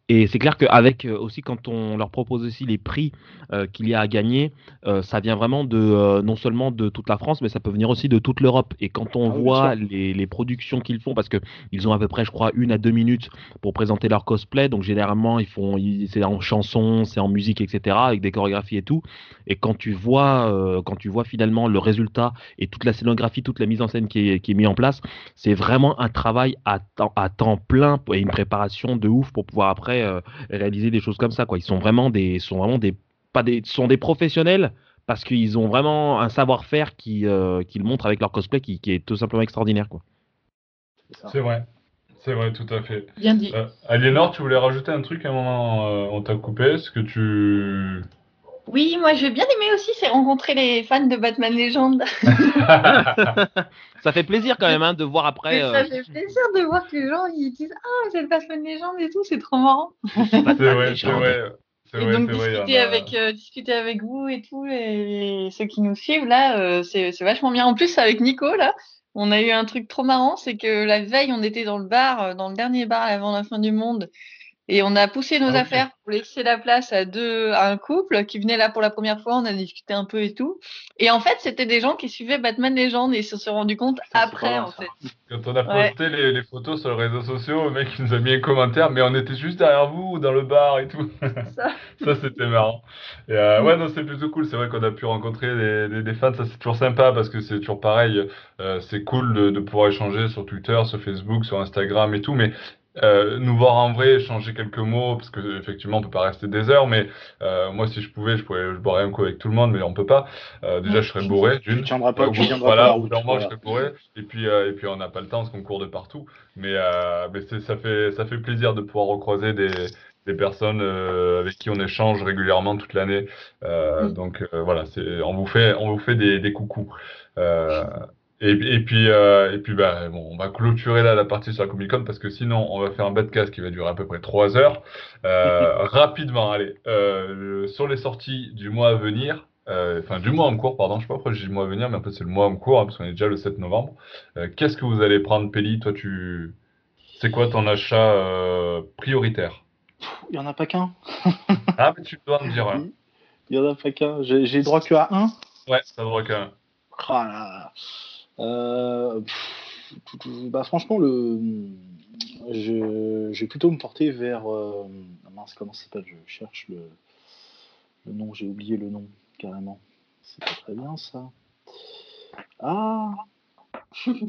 Et c'est clair qu'avec aussi quand on leur propose aussi les prix qu'il y a à gagner, ça vient vraiment de non seulement de toute la France, mais ça peut venir aussi de toute l'Europe. Et quand on Ah voit les, les productions qu'ils font, parce que ils ont à peu près, je crois, une à deux minutes pour présenter leur cosplay, donc généralement ils font, c'est en chanson, c'est en musique, etc., avec des chorégraphies et tout. Et quand tu vois, euh, quand tu vois finalement le résultat et toute la scénographie, toute la mise en scène qui est, qui est mise en place, c'est vraiment un travail à temps, à temps plein et une préparation de ouf pour pouvoir après euh, réaliser des choses comme ça. Quoi. Ils sont vraiment des, sont vraiment des, pas des, sont des professionnels parce qu'ils ont vraiment un savoir-faire qui, euh, qu'ils montrent avec leur cosplay qui, qui est tout simplement extraordinaire. Quoi. C'est ça. C'est vrai. C'est vrai, tout à fait. Bien dit. Euh, Aliénor, tu voulais rajouter un truc à un moment, euh, on t'a coupé. Est-ce que tu. Oui, moi j'ai bien aimé aussi, c'est rencontrer les fans de Batman Legend. Ça fait plaisir quand même hein, de voir après. Et euh, ça fait plaisir de voir que les gens ils disent Ah, c'est le Batman Legend et tout, c'est trop marrant. C'est vrai, c'est Légende. vrai. Et vrai, donc vrai. a- avec, euh, discuter avec vous et tout, et ceux qui nous suivent là, euh, c'est c'est vachement bien. En plus, avec Nico là, on a eu un truc trop marrant, c'est que la veille, on était dans le bar, dans le dernier bar avant la fin du monde, et on a poussé nos Ah, affaires pour laisser la place à deux, à un couple qui venait là pour la première fois. On a discuté un peu et tout. Et en fait, c'était des gens qui suivaient Batman Legend et ils se sont rendus compte Ça, après en fait. Quand on a Ouais. posté les, les photos sur les réseaux sociaux, le mec il nous a mis un commentaire, mais on était juste derrière vous, dans le bar et tout. Ça. Ça, c'était marrant. Et euh, ouais, non, c'est plutôt cool. C'est vrai qu'on a pu rencontrer des, des- des fans. Ça, c'est toujours sympa parce que c'est toujours pareil. Euh, c'est cool de, de pouvoir échanger sur Twitter, sur Facebook, sur Instagram et tout. Mais euh, nous voir en vrai, échanger quelques mots, parce que effectivement, on peut pas rester des heures. Mais euh, moi, si je pouvais, je pourrais, je boirais un coup avec tout le monde, mais on peut pas. Euh, déjà, je serais bourré. Tu d'une. tiendras pas, Au tu tiendras voilà, pas la route. moment, je serais bourré. Et puis, euh, et puis on n'a pas le temps parce qu'on court de partout. Mais, euh, mais ça fait, ça fait plaisir de pouvoir recroiser des, des personnes euh, avec qui on échange régulièrement toute l'année. Euh, Mm. Donc euh, voilà, c'est, on vous fait, on vous fait des, des coucous. Et, et puis, euh, et puis bah, bon, on va clôturer là la partie sur la Comic Con parce que sinon on va faire un podcast qui va durer à peu près 3 heures. Euh, rapidement, allez, euh, sur les sorties du mois à venir, enfin du mois en cours, pardon, je sais pas pourquoi je dis le mois à venir, mais en fait c'est le mois en cours hein, parce qu'on est déjà le 7 novembre. Qu'est-ce que vous allez prendre, Peli? Toi, tu, c'est quoi ton achat prioritaire? Il y en a pas qu'un. Ah, mais tu dois me dire. un. Il y en a pas qu'un. J'ai j'ai droit que à un? Ouais, ça devrait quand même. Ah là là. Euh, pff, tout- tout- bah, franchement, le, je, je vais plutôt me porter vers. euh, ah mince, comment ça s'appelle Je cherche le, le nom, j'ai oublié le nom carrément. C'est pas très bien ça. Ah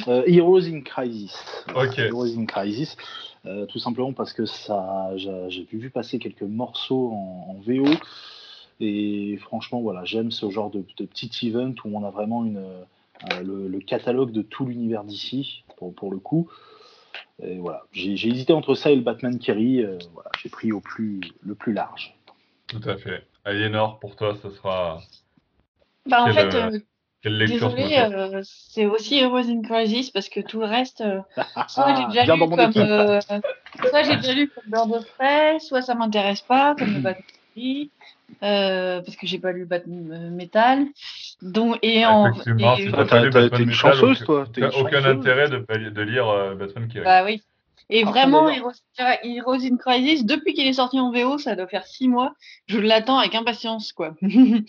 Euh, Heroes in Crisis. Ok. Heroes in Crisis. Euh, tout simplement parce que ça, j'ai j'ai vu passer quelques morceaux en, en VO. Et franchement, voilà, j'aime ce genre de, de petit event où on a vraiment une, le, le catalogue de tout l'univers d'ici, pour, pour le coup. Et voilà, j'ai hésité entre ça et le Batman Kerry. euh, voilà, j'ai pris au plus, le plus large. Tout à fait. Aliénor, pour toi, ça sera Bah, en fait, euh, euh, ce désolé, euh, c'est aussi Heroes in Crisis parce que tout le reste, euh, soit j'ai déjà lu comme, euh, soit j'ai déjà lu comme Bird of Prey, soit ça m'intéresse pas comme le Batman Kerry, euh, parce que j'ai pas lu Batman euh, Metal. Donc et en Effectivement, et- si T'as- t'as pas lu t'as- Batman t'es une chanceuse, toi, une aucun, intérêt de, lire euh, Batman qui Bah oui. Et Ah, vraiment, d'ailleurs. Heroes, Heroes in Crisis, depuis qu'il est sorti en VO, ça doit faire six mois, je l'attends avec impatience, quoi. Donc,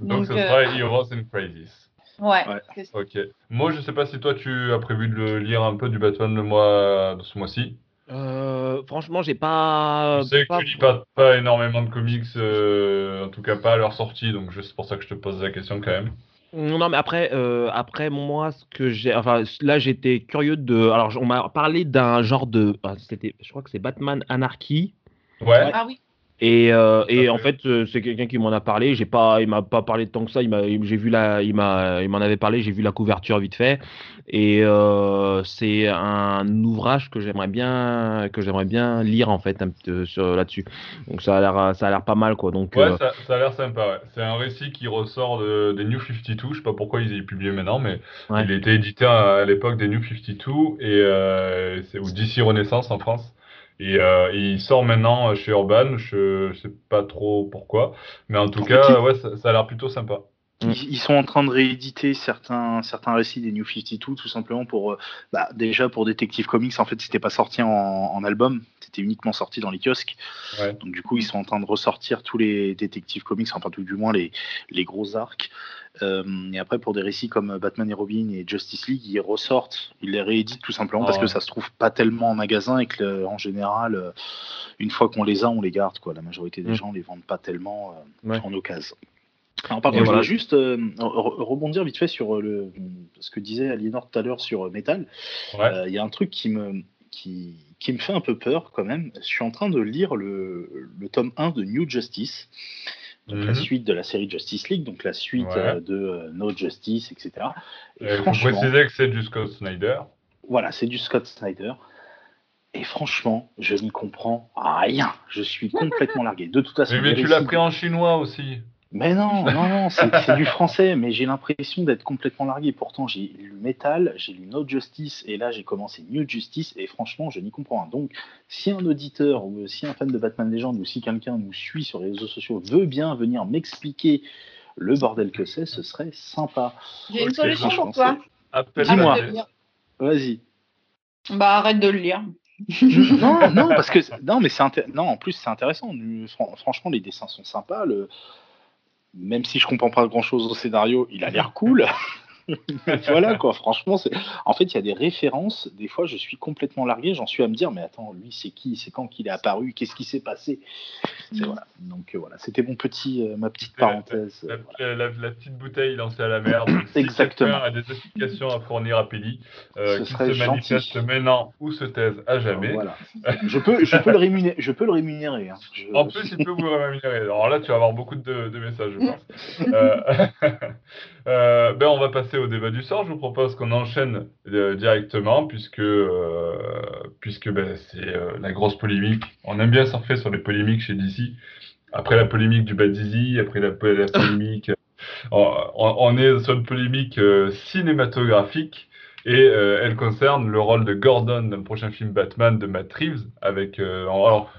Donc, ce euh, sera Heroes in Crisis. ouais. Ouais. Ok. Moi, je sais pas si toi, tu as prévu de le lire un peu du Batman le mois de ce mois-ci. Euh, franchement, j'ai pas. Je sais pas- que tu lis pas, pas énormément de comics, euh, en tout cas pas à leur sortie, donc je- c'est pour ça que je te pose la question quand même. Non, mais après, euh, après moi, ce que j'ai, enfin, là, j'étais curieux de. Alors, on m'a parlé d'un genre de, c'était, je crois que c'est Batman Anarchy. Ouais. Ah oui. Et, euh, et en fait, euh, c'est quelqu'un qui m'en a parlé. J'ai pas, il m'a pas parlé de tant que ça. Il m'a, j'ai vu la, il m'a, il m'en avait parlé. J'ai vu la couverture vite fait. Et euh, c'est un ouvrage que j'aimerais bien, que j'aimerais bien lire en fait un petit peu sur là-dessus. Donc ça a l'air, ça a l'air pas mal quoi. Donc Ouais, euh, ça, ça a l'air sympa, ouais. C'est un récit qui ressort de, des New 52, je sais pas pourquoi ils aient publié maintenant, mais Ouais. il a été édité à, à l'époque des New 52 et c'est ou DC Renaissance en France. Et, euh, il sort maintenant chez Urban, je, ne sais pas trop pourquoi, mais en tout cas, ouais, ça, a l'air plutôt sympa. Ils, sont en train de rééditer certains, certains récits des New 52 tout simplement pour euh, bah, déjà pour Detective Comics en fait c'était pas sorti en, album c'était uniquement sorti dans les kiosques. Donc du coup ils sont en train de ressortir tous les Detective Comics enfin tout du moins les, les gros arcs. euh, et après pour des récits comme Batman et Robin et Justice League ils ressortent ils les rééditent tout simplement parce que ça se trouve pas tellement en magasin et que en général euh, une fois qu'on les a on les garde quoi. La majorité des mm. gens les vendent pas tellement en occasion. Alors, par contre, je voulais juste euh, rebondir vite fait sur euh, le, ce que disait Aliénor tout à l'heure sur euh, Metal. Il y a un truc qui me, qui, qui, me fait un peu peur quand même. Je suis en train de lire le, le tome 1 de New Justice, donc la mhm. suite de la série Justice League, donc la suite de No Justice, etc. Et franchement, vous précisez que c'est du Scott Snyder. Voilà, c'est du Scott Snyder. Et franchement, je n'y comprends rien. Je suis complètement largué. De toute façon, mais, mais tu l'as pris en chinois aussi. Mais non, non, non, c'est du français, mais j'ai l'impression d'être complètement largué. Pourtant, j'ai lu Metal, j'ai lu No Justice, et là, j'ai commencé New Justice, et franchement, je n'y comprends rien. Donc, si un auditeur, ou si un fan de Batman Legend, ou si quelqu'un nous suit sur les réseaux sociaux, veut bien venir m'expliquer le bordel que c'est, ce serait sympa. J'ai une solution pour toi. Dis-moi. Vas-y. Bah, arrête de le lire. non, non, parce que non, mais c'est non, en plus c'est intéressant. Franchement, les dessins sont sympas. Le même si je comprends pas grand chose au scénario, il a l'air cool. voilà quoi, franchement, c'est. En fait, il y a des références. Des fois, je suis complètement largué. J'en suis à me dire, mais attends, lui, c'est qui? C'est quand qu'il est apparu? Qu'est-ce qui s'est passé? Mm. voilà. Donc euh, voilà, c'était mon petit, euh, ma petite parenthèse. La, la, petite bouteille lancée à la mer. Exactement. a des explications à fournir à Peli, euh, qui se manifeste maintenant ou se taise à jamais. voilà. je peux, je peux le rémunérer. Je peux le rémunérer. Hein. En plus, il peut vous rémunérer. Alors là, tu vas avoir beaucoup de, de messages, je pense. Euh, ben on va passer au débat du sort. Je vous propose qu'on enchaîne euh, directement puisque, euh, puisque ben, c'est la grosse polémique. On aime bien surfer sur les polémiques chez DC. Après la polémique du Bad Dizzy, après la, polémique, on, est sur une polémique cinématographique et elle concerne le rôle de Gordon dans le prochain film Batman de Matt Reeves. Avec, alors,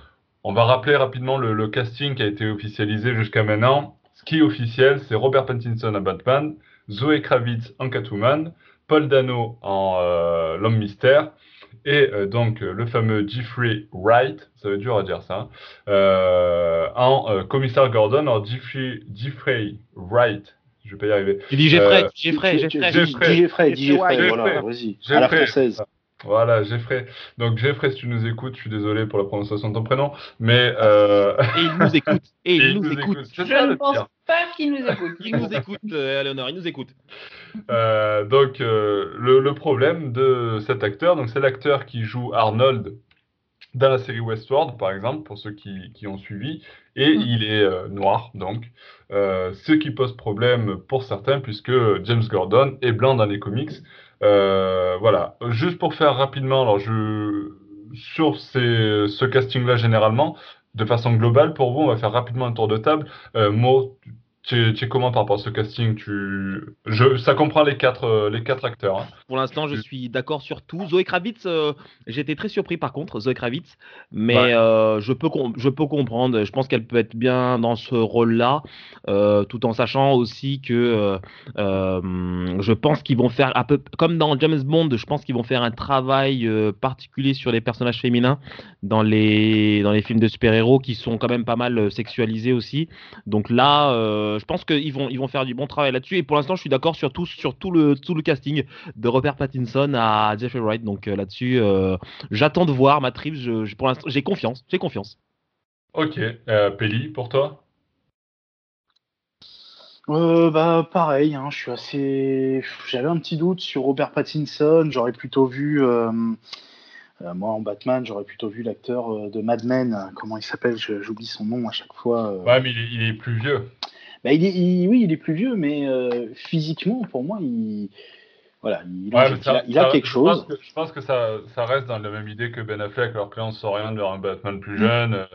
on va rappeler rapidement le casting qui a été officialisé jusqu'à maintenant. Ce qui est officiel, c'est Robert Pattinson en Batman, Zoé Kravitz en Catwoman, Paul Dano en euh, L'Homme Mystère, et euh, donc le fameux Jeffrey Wright, ça va être dur à dire ça, hein, euh, en commissaire Gordon, alors Jeffrey, Jeffrey Wright, je vais pas y arriver. Tu dis Jeffrey, Jeffrey, Jeffrey, Jeffrey, Jeffrey, voilà, vas-y, à la française. Voilà, Jeffrey. Donc, Jeffrey, si tu nous écoutes, je suis désolé pour la prononciation de ton prénom, mais. Euh... Et il nous écoute. Et, il, nous, écoute. Je ne pense pas qu'il nous écoute. Il nous écoute, euh, Léonore, il nous écoute. Euh, donc, euh, le, le, problème de cet acteur, donc c'est l'acteur qui joue Arnold dans la série Westworld, par exemple, pour ceux qui, qui ont suivi, et mm. il est euh, noir, donc, euh, ce qui pose problème pour certains, puisque James Gordon est blanc dans les comics. Euh, voilà. Juste pour faire rapidement, alors je sur ces, ce casting-là généralement, de façon globale, pour vous, on va faire rapidement un tour de table. Euh, tu, es comment par rapport à ce casting tu... Je, Ça comprend les quatre, euh, les quatre acteurs. Hein. Pour l'instant, je suis d'accord sur tout. Zoé Kravitz, euh, j'étais très surpris par contre, Zoé Kravitz, mais euh, je, peux je peux comprendre. Je pense qu'elle peut être bien dans ce rôle-là, tout en sachant aussi que je pense qu'ils vont faire, un peu comme dans James Bond, je pense qu'ils vont faire un travail particulier sur les personnages féminins dans les, dans les films de super-héros qui sont quand même pas mal sexualisés aussi. Donc là, je pense qu'ils vont, ils vont faire du bon travail là-dessus. Et pour l'instant, je suis d'accord sur tout, sur tout le, tout le casting de Robert Pattinson à Jeffrey Wright. Donc euh, là-dessus, euh, j'attends de voir ma trip. Je, pour l'instant, j'ai confiance. J'ai confiance. Ok. Euh, Peli, pour toi? Bah pareil, hein, je suis assez. J'avais un petit doute sur Robert Pattinson. J'aurais plutôt vu moi en Batman, j'aurais plutôt vu l'acteur de Mad Men. Comment il s'appelle? J'oublie son nom à chaque fois. Ouais, mais il est plus vieux. Bah, il oui, il est plus vieux, mais euh, physiququement, pour moi, il, voilà, il, a, quelque chose. je pense que ça, ça, reste dans la même idée que Ben Affleck, alors que là, on sort rien de un Batman plus jeune. Euh,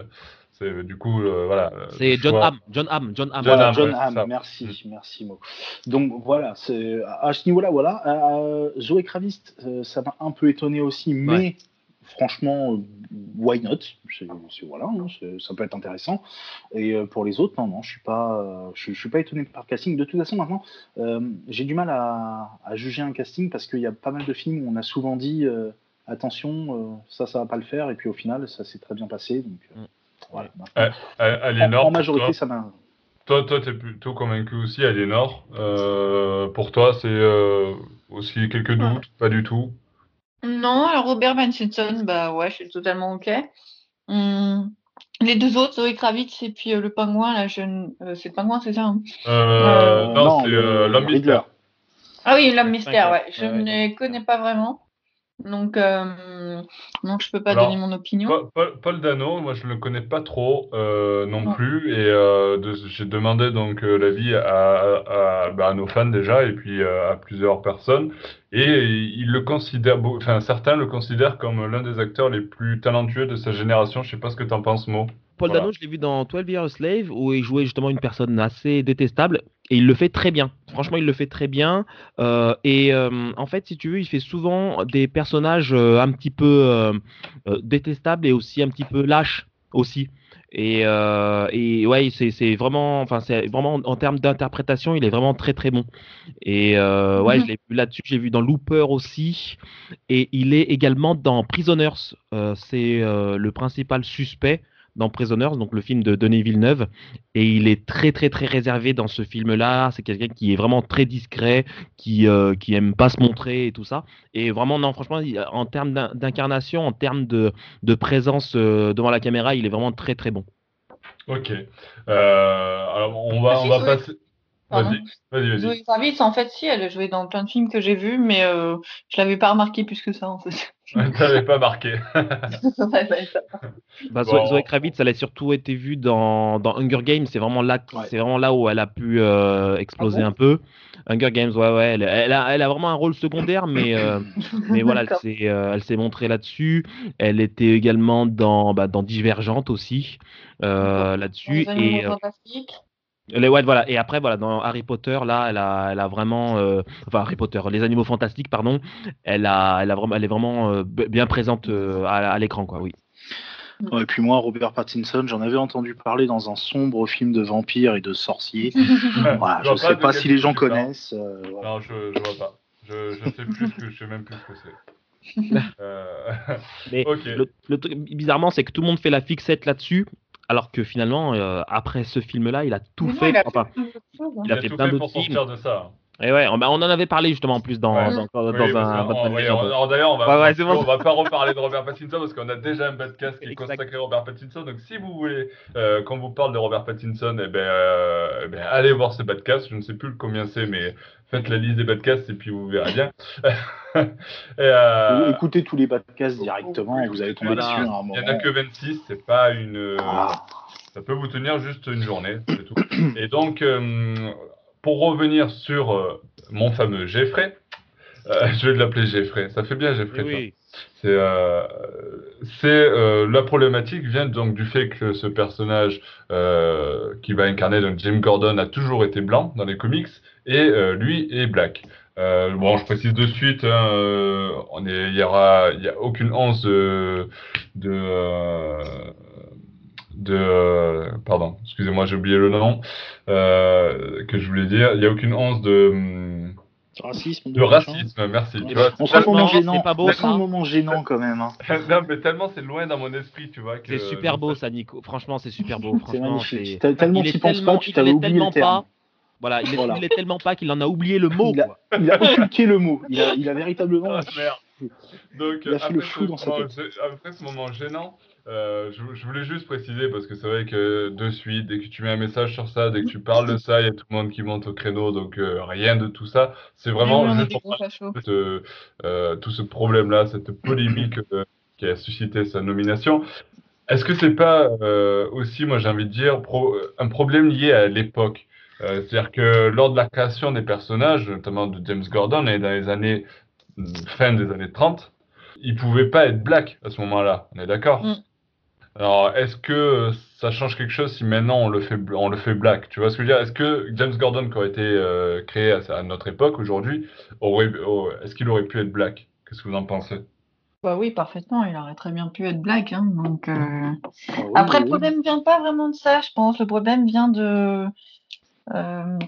c'est du coup, euh, voilà. C'est John Hamm, John Hamm, John Hamm. John, John Hamm, merci, mm. merci Mo. Donc voilà, à ce niveau-là, voilà. Zoé Kravitz, ça m'a un peu étonné aussi, mais franchement, why not? Voilà, hein, ça peut être intéressant. Et pour les autres, non, non, je suis pas, je, suis pas étonné par le casting. De toute façon, maintenant, j'ai du mal à, juger un casting parce qu'il y a pas mal de films où on a souvent dit attention, ça, ça va pas le faire, et puis au final, ça s'est très bien passé. Donc, mm. voilà. en, majorité, ça m'a. Toi, toi, tu es plutôt convaincu aussi. Euh, pour toi, c'est euh, aussi quelques doutes, pas du tout Non, alors Robert Pattinson, bah ouais, je suis totalement OK. Hum, les deux autres, Zoé Kravitz et puis euh, le pingouin, là, je... c'est le pingouin, c'est ça hein? Non, c'est l'homme mystère. Ah oui, l'homme mystère, ouais. Je ne les connais pas vraiment. Donc, euh, non, je peux pas donner mon opinion. Paul, Dano, moi je le connais pas trop euh, non plus, et euh, j'ai demandé donc l'avis à, bah, à, nos fans déjà, et puis à plusieurs personnes, et ils le considèrent, enfin certains le considèrent comme l'un des acteurs les plus talentueux de sa génération. Je sais pas ce que tu en penses, Mo. Paul Dano, je l'ai vu dans 12 Years a Slave, où il jouait justement une personne assez détestable, et il le fait très bien. Franchement, il le fait très bien. Euh, et euh, en fait, si tu veux, il fait souvent des personnages euh, un petit peu détestables et aussi un petit peu lâches aussi. Et, et ouais, c'est vraiment, enfin, c'est vraiment en termes d'interprétation, il est vraiment très très bon. Et ouais, je mmh l'ai vu là-dessus, j'ai vu dans Looper aussi, et il est également dans Prisoners. c'est le principal suspect dans Prisoners, donc le film de Denis Villeneuve, et il est très très très réservé dans ce film-là. C'est quelqu'un qui est vraiment très discret, qui euh, qui aime pas se montrer et tout ça. Et vraiment non, franchement, en termes d'incarnation, en termes de, de présence euh, devant la caméra, il est vraiment très très bon. Ok. Euh, alors on va on va passer. Vas-y, vas-y, vas-y. Zoé en fait, si, elle a joué dans plein de films que j'ai vus, mais euh, je l'avais pas remarqué plus que ça, en fait. T'avais pas marqué. bah, Zoé Kravitz, elle a surtout été vue dans, dans Hunger Games. C'est vraiment là, c'est vraiment là où elle a pu euh, exploser ah un peu. Hunger Games, ouais, ouais. Elle, elle, a, elle a vraiment un rôle secondaire, mais, euh, mais voilà, elle s'est, euh, elle s'est montrée là-dessus. Elle était également dans, bah, dans Divergente aussi là-dessus. Et, les, ouais, voilà. Et après, voilà, dans Harry Potter, là, elle a, elle a vraiment, euh, enfin Harry Potter, les animaux fantastiques, pardon, elle a, elle a vraiment, elle est vraiment euh, bien présente euh, à, l'écran, quoi, oui. et puis moi, Robert Pattinson, j'en avais entendu parler dans un sombre film de vampires et de sorciers. voilà, je ne sais pas, si les gens connaissent. Non, je, ne vois pas. Je, je sais plus que je sais même plus ce que c'est. Mais le, bizarrement, c'est que tout le monde fait la fixette là-dessus, alors que finalement, euh, après ce film-là, il a tout fait. Il a, enfin, fait, il a, fait, plein films. de ça. Et ouais, on, en avait parlé justement en plus dans, dans, dans un. D'ailleurs, on va, ouais, on va pas reparler de Robert Pattinson parce qu'on a déjà un podcast qui est consacré à Robert Pattinson. Donc, si vous voulez euh, qu'on vous parle de Robert Pattinson, eh ben, euh, eh ben, allez voir ce podcast. Je ne sais plus combien c'est, mais faites la liste des podcasts et puis vous verrez bien. et, euh... Écoutez tous les podcasts directement et vous allez tomber dessus. Il n'y en a que 26, c'est pas une. Ah. Ça peut vous tenir juste une journée, c'est tout. Et donc, euh, pour revenir sur euh, mon fameux Jeffrey, euh, je vais l'appeler Jeffrey, ça fait bien Jeffrey. Oui. C'est la problématique vient donc du fait que ce personnage qui va incarner donc Jim Gordon a toujours été blanc dans les comics et lui est black. bon, je précise de suite, hein, on est, il y aura, il y a aucune once de, de de euh, pardon, excusez-moi, j'ai oublié le nom euh, que je voulais dire. Il n'y a aucune once de racisme. De, racisme, merci. Tu vois, on un moment gênant. Pas beau, un moment gênant quand même. Hein. non, mais tellement c'est loin dans mon esprit, tu vois. C'est super beau ça, Nico. Franchement, c'est super beau. c'est magnifique. Tellement tu penses pas, tu t'avais oublié le terme. Voilà, il, Est, tellement pas qu'il en a oublié le mot. Il a, il a occulté le mot. Il a, il a véritablement. Ah, merde. Donc, il a fait le fou dans sa tête. Après ce moment gênant, euh, je, voulais juste préciser parce que c'est vrai que de suite, dès que tu mets un message sur ça, dès que tu parles de ça, il y a tout le monde qui monte au créneau, donc euh, rien de tout ça. C'est vraiment juste euh, tout ce problème-là, cette polémique qui a suscité sa nomination. Est-ce que c'est pas aussi, moi j'ai envie de dire, un problème lié à l'époque? C'est-à-dire que lors de la création des personnages, notamment de James Gordon, et dans les années fin des années 30, il pouvait pas être black à ce moment-là. On est d'accord? Mm. Alors, est-ce que ça change quelque chose si maintenant on le fait, on le fait black? Tu vois ce que je veux dire? Est-ce que James Gordon, qui aurait été euh, créé à, notre époque aujourd'hui, aurait, est-ce qu'il aurait pu être black? Qu'est-ce que vous en pensez? Bah oui, parfaitement. Il aurait très bien pu être black. Hein, donc, euh. Ah oui, Après, oui, le problème vient pas vraiment de ça, je pense. Le problème vient de, euh,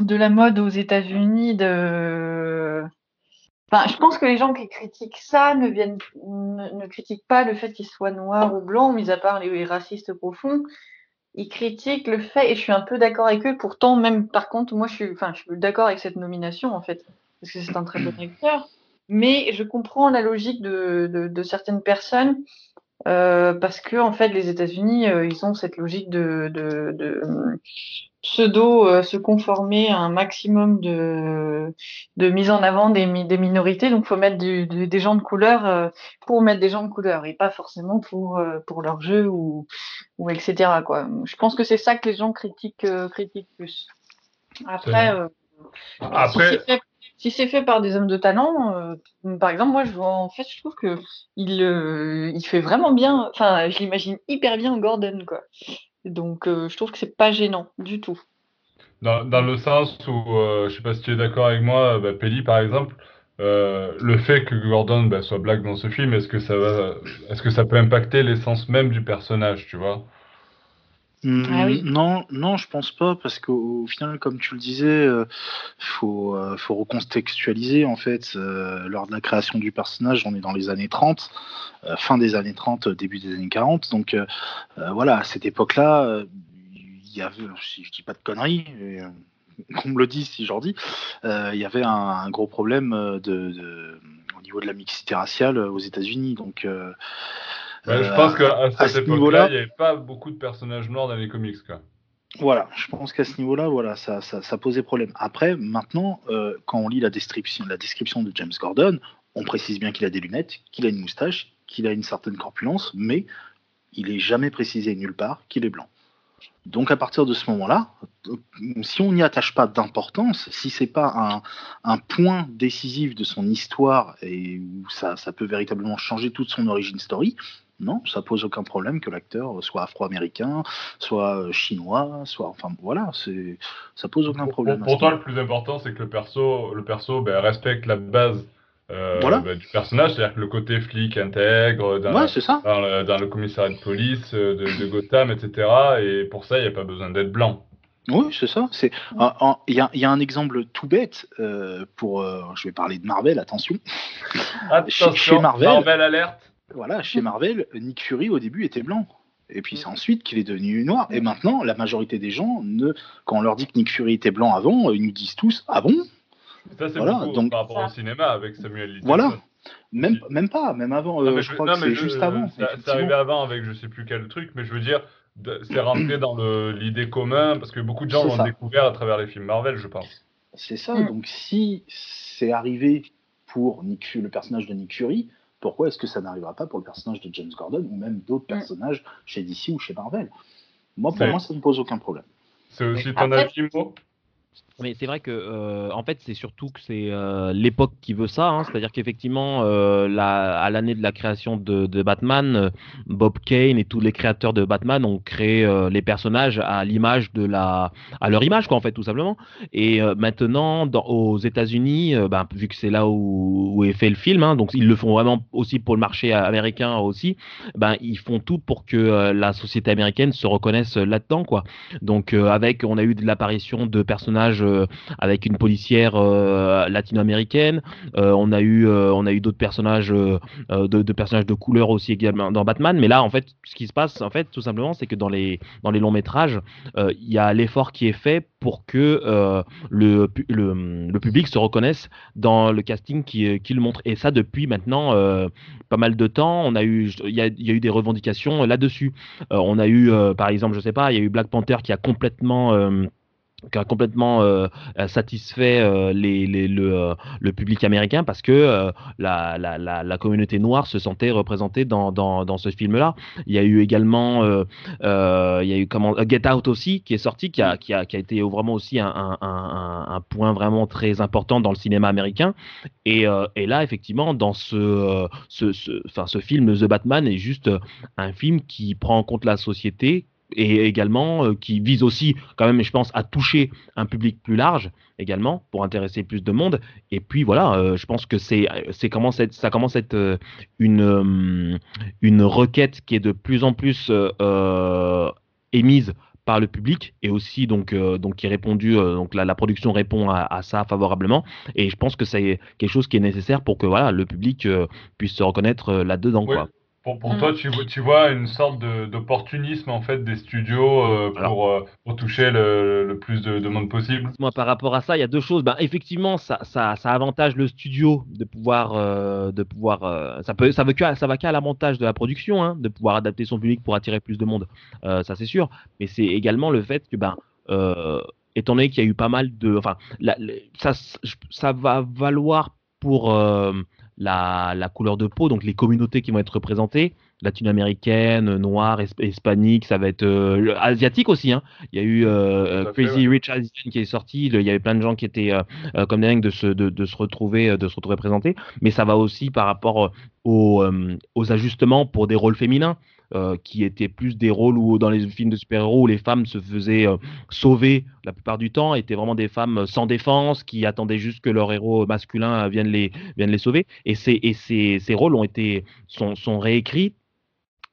de la mode aux États-Unis. De... Enfin, je pense que les gens qui critiquent ça ne, viennent, ne, ne critiquent pas le fait qu'il soit noir ou blanc, mis à part les racistes profonds. Ils critiquent le fait, et je suis un peu d'accord avec eux, pourtant, même par contre, moi je suis, enfin, je suis d'accord avec cette nomination en fait, parce que c'est un très bon acteur. Mais je comprends la logique de, de, de certaines personnes euh, parce que en fait les États-Unis euh, ils ont cette logique de, de pseudo euh, se conformer à un maximum de, de mise en avant des, des minorités donc faut mettre du, du- des gens de couleur euh, pour mettre des gens de couleur et pas forcément pour euh, pour leur jeu ou, ou etc quoi je pense que c'est ça que les gens critiquent critiquent plus après euh, Après, si c'est fait, si c'est fait par des hommes de talent, euh, par exemple, moi, je vois, en fait, je trouve que il, euh, il fait vraiment bien. Enfin, je l'imagine hyper bien Gordon, quoi. Donc, euh, je trouve que c'est pas gênant du tout. Dans, le sens où, euh, je sais pas si tu es d'accord avec moi, bah, Pelli par exemple, euh, le fait que Gordon bah, soit black dans ce film, est-ce que ça va, est-ce que ça peut impacter l'essence même du personnage, tu vois? Hmm, Ah oui. Non, non, je pense pas, parce qu'au au final, comme tu le disais, euh, faut, euh, faut recontextualiser en fait. euh, lors de la création du personnage, on est dans les années 30, euh, fin des années 30, euh, début des années 40. Donc voilà, à cette époque-là, il y avait, si je dis pas de conneries, et, qu'on me le dise si j'en dis, il y avait un, un gros problème de, de- au niveau de la mixité raciale aux États-Unis. Donc Ouais, je euh, pense qu'à à cette ce époque-là, niveau-là- il n'y avait pas beaucoup de personnages noirs dans les comics, quoi. Voilà, je pense qu'à ce niveau-là, voilà, ça, ça, ça posait problème. Après, maintenant, euh, quand on lit la description, la description de James Gordon, on précise bien qu'il a des lunettes, qu'il a une moustache, qu'il a une certaine corpulence, mais il est jamais précisé nulle part qu'il est blanc. Donc à partir de ce moment-là, euh, si on n'y attache pas d'importance, si c'est pas un, un point décisif de son histoire et où ça, ça peut véritablement changer toute son origin story, non, ça pose aucun problème que l'acteur soit afro-américain, soit euh, chinois, soit enfin voilà, c'est ça pose aucun problème. pour- toi, le plus important, c'est que le perso, le perso ben, respecte la base euh, Voilà. ben, du personnage, c'est-à-dire que le côté flic intègre dans, Ouais, c'est ça. dans le, dans le commissariat de police euh, de, de Gotham, etc. Et pour ça, il n'y a pas besoin d'être blanc. Oui, c'est ça. C'est il y, a, il y a un exemple tout bête euh, pour. euh, je vais parler de Marvel. Attention. Attention, chez Marvel- Marvel alerte. Voilà, chez Marvel, Nick Fury au début était blanc. Et puis Mm. c'est ensuite qu'il est devenu noir. Et maintenant, la majorité des gens, ne, quand on leur dit que Nick Fury était blanc avant, ils nous disent tous Ah bon? Ça, c'est Voilà, beaucoup donc- par rapport au cinéma avec Samuel. Voilà. Même, même pas, même avant. Euh, je je- crois non, que c'est juste avant. ça- C'est arrivé avant avec je sais plus quel truc, mais je veux dire, c'est rentré dans l'idée commune parce que beaucoup de gens l'ont découvert à travers les films Marvel, je pense. C'est ça. Mm. Donc si c'est arrivé pour Nick Fury, le personnage de Nick Fury, pourquoi est-ce que ça n'arrivera pas pour le personnage de James Gordon ou même d'autres Mm. personnages chez DC ou chez Marvel? Moi, pour moi, ça ne pose aucun problème. C'est aussi ton avis, Mais c'est vrai que, euh, en fait, c'est surtout que c'est euh, l'époque qui veut ça. hein. C'est-à-dire qu'effectivement, euh, à l'année de la création de, Batman, Bob Kane et tous les créateurs de Batman ont créé les personnages à l'image de la, à leur image, quoi, en fait, tout simplement. Et maintenant, aux États-Unis, ben, vu que c'est là où, est fait le film, hein, donc ils le font vraiment aussi pour le marché américain aussi. Ben, ils font tout pour que la société américaine se reconnaisse là-dedans, quoi. Donc avec, on a eu de l'apparition de personnages avec une policière euh, latino-américaine. Euh, on a eu, euh, on a eu d'autres personnages, euh, euh, de, personnages de couleur aussi également dans Batman. Mais là, en fait, ce qui se passe, en fait, tout simplement, c'est que dans les dans les longs métrages, euh, il y a l'effort qui est fait pour que euh, le, le le public se reconnaisse dans le casting qui, qui le montre. Et ça depuis maintenant euh, pas mal de temps. On a eu, il y a, eu des revendications là-dessus. Euh, on a eu, euh, par exemple, je sais pas, il y a eu Black Panther qui a complètement euh, qui a complètement euh, euh, satisfait euh, le, public américain parce que la, communauté noire se sentait représentée dans, ce film-là. Il y a eu également, il y a eu Get Out aussi qui est sorti, qui a, été vraiment aussi un, point vraiment très important dans le cinéma américain. Et, là, effectivement, dans ce, ce, film The Batman est juste un film qui prend en compte la société et également qui vise aussi quand même, je pense, à toucher un public plus large également pour intéresser plus de monde. Et puis voilà, je pense que c'est c'est commence ça commence à être une une requête qui est de plus en plus émise par le public et aussi donc donc qui est répondu donc la, la production répond à, à, ça favorablement et je pense que c'est quelque chose qui est nécessaire pour que voilà le public puisse se reconnaître là-dedans quoi. Pour, mm. toi, tu, tu, vois une sorte d'opportunisme en fait des studios euh, pour, euh, pour, toucher le, plus de, monde possible? Moi, par rapport à ça, il y a deux choses. Ben, effectivement, ça, ça, ça avantage le studio de pouvoir, euh, de pouvoir, ça peut, ça veut que, ça va qu'à l'avantage de la production, hein, de pouvoir adapter son public pour attirer plus de monde. ça, c'est sûr. Mais c'est également le fait que, ben, étant donné qu'il y a eu pas mal de, enfin, ça, ça va valoir pour la, la, couleur de peau, donc les communautés qui vont être représentées, latino-américaines, noires, hispaniques, ça va être euh, asiatique aussi. Hein. Il y a eu euh, euh, Crazy Rich Asian qui est sorti, il y avait plein de gens qui étaient comme des de se, de, de, se retrouver, de se retrouver présentés, mais ça va aussi par rapport aux, aux ajustements pour des rôles féminins. Euh, qui étaient plus des rôles où dans les films de super-héros où les femmes se faisaient euh, sauver la plupart du temps, étaient vraiment des femmes sans défense qui attendaient juste que leur héros masculin vienne les, sauver. Et, ces, rôles ont été, sont réécrits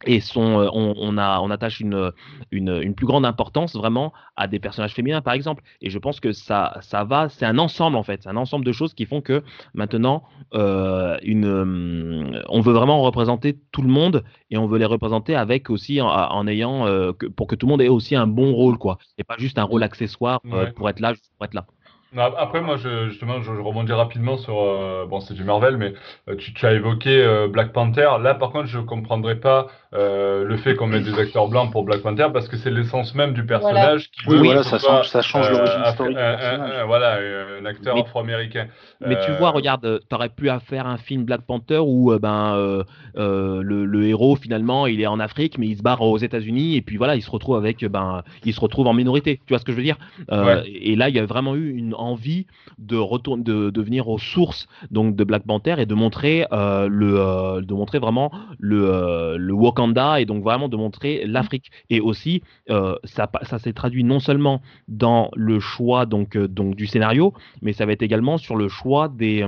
et euh, on, a, on attache une, une, plus grande importance vraiment à des personnages féminins, par exemple. Et je pense que ça, ça va, c'est un ensemble en fait, c'est un ensemble de choses qui font que maintenant, euh, une, hum, on veut vraiment représenter tout le monde et on veut les représenter avec aussi en, ayant, euh, pour que tout le monde ait aussi un bon rôle, quoi, et pas juste un rôle accessoire pour être là, pour être là. Après, moi, je, justement, je, rebondis rapidement sur. Euh, bon, c'est du Marvel, mais euh, tu, tu, as évoqué euh, Black Panther. Là, par contre, je ne comprendrais pas le fait qu'on mette des acteurs blancs pour Black Panther parce que c'est l'essence même du personnage qui. Oui, voilà, ça, change, ça change l'origine historique. voilà, un acteur afro-américain. Mais tu vois, regarde, tu aurais pu faire un film Black Panther où ben, le, le, héros, finalement, il est en Afrique, mais il se barre aux États-Unis et puis voilà, il se retrouve avec. Ben, il se retrouve en minorité. Tu vois ce que je veux dire? Et là, il y a vraiment eu une envie de, retourner, de, de, venir aux sources donc, de Black Panther et de montrer, euh, le, euh, de montrer vraiment le, euh, le, Wakanda et donc vraiment de montrer l'Afrique. Et aussi, ça, ça s'est traduit non seulement dans le choix donc, donc, du scénario, mais ça va être également sur le choix des,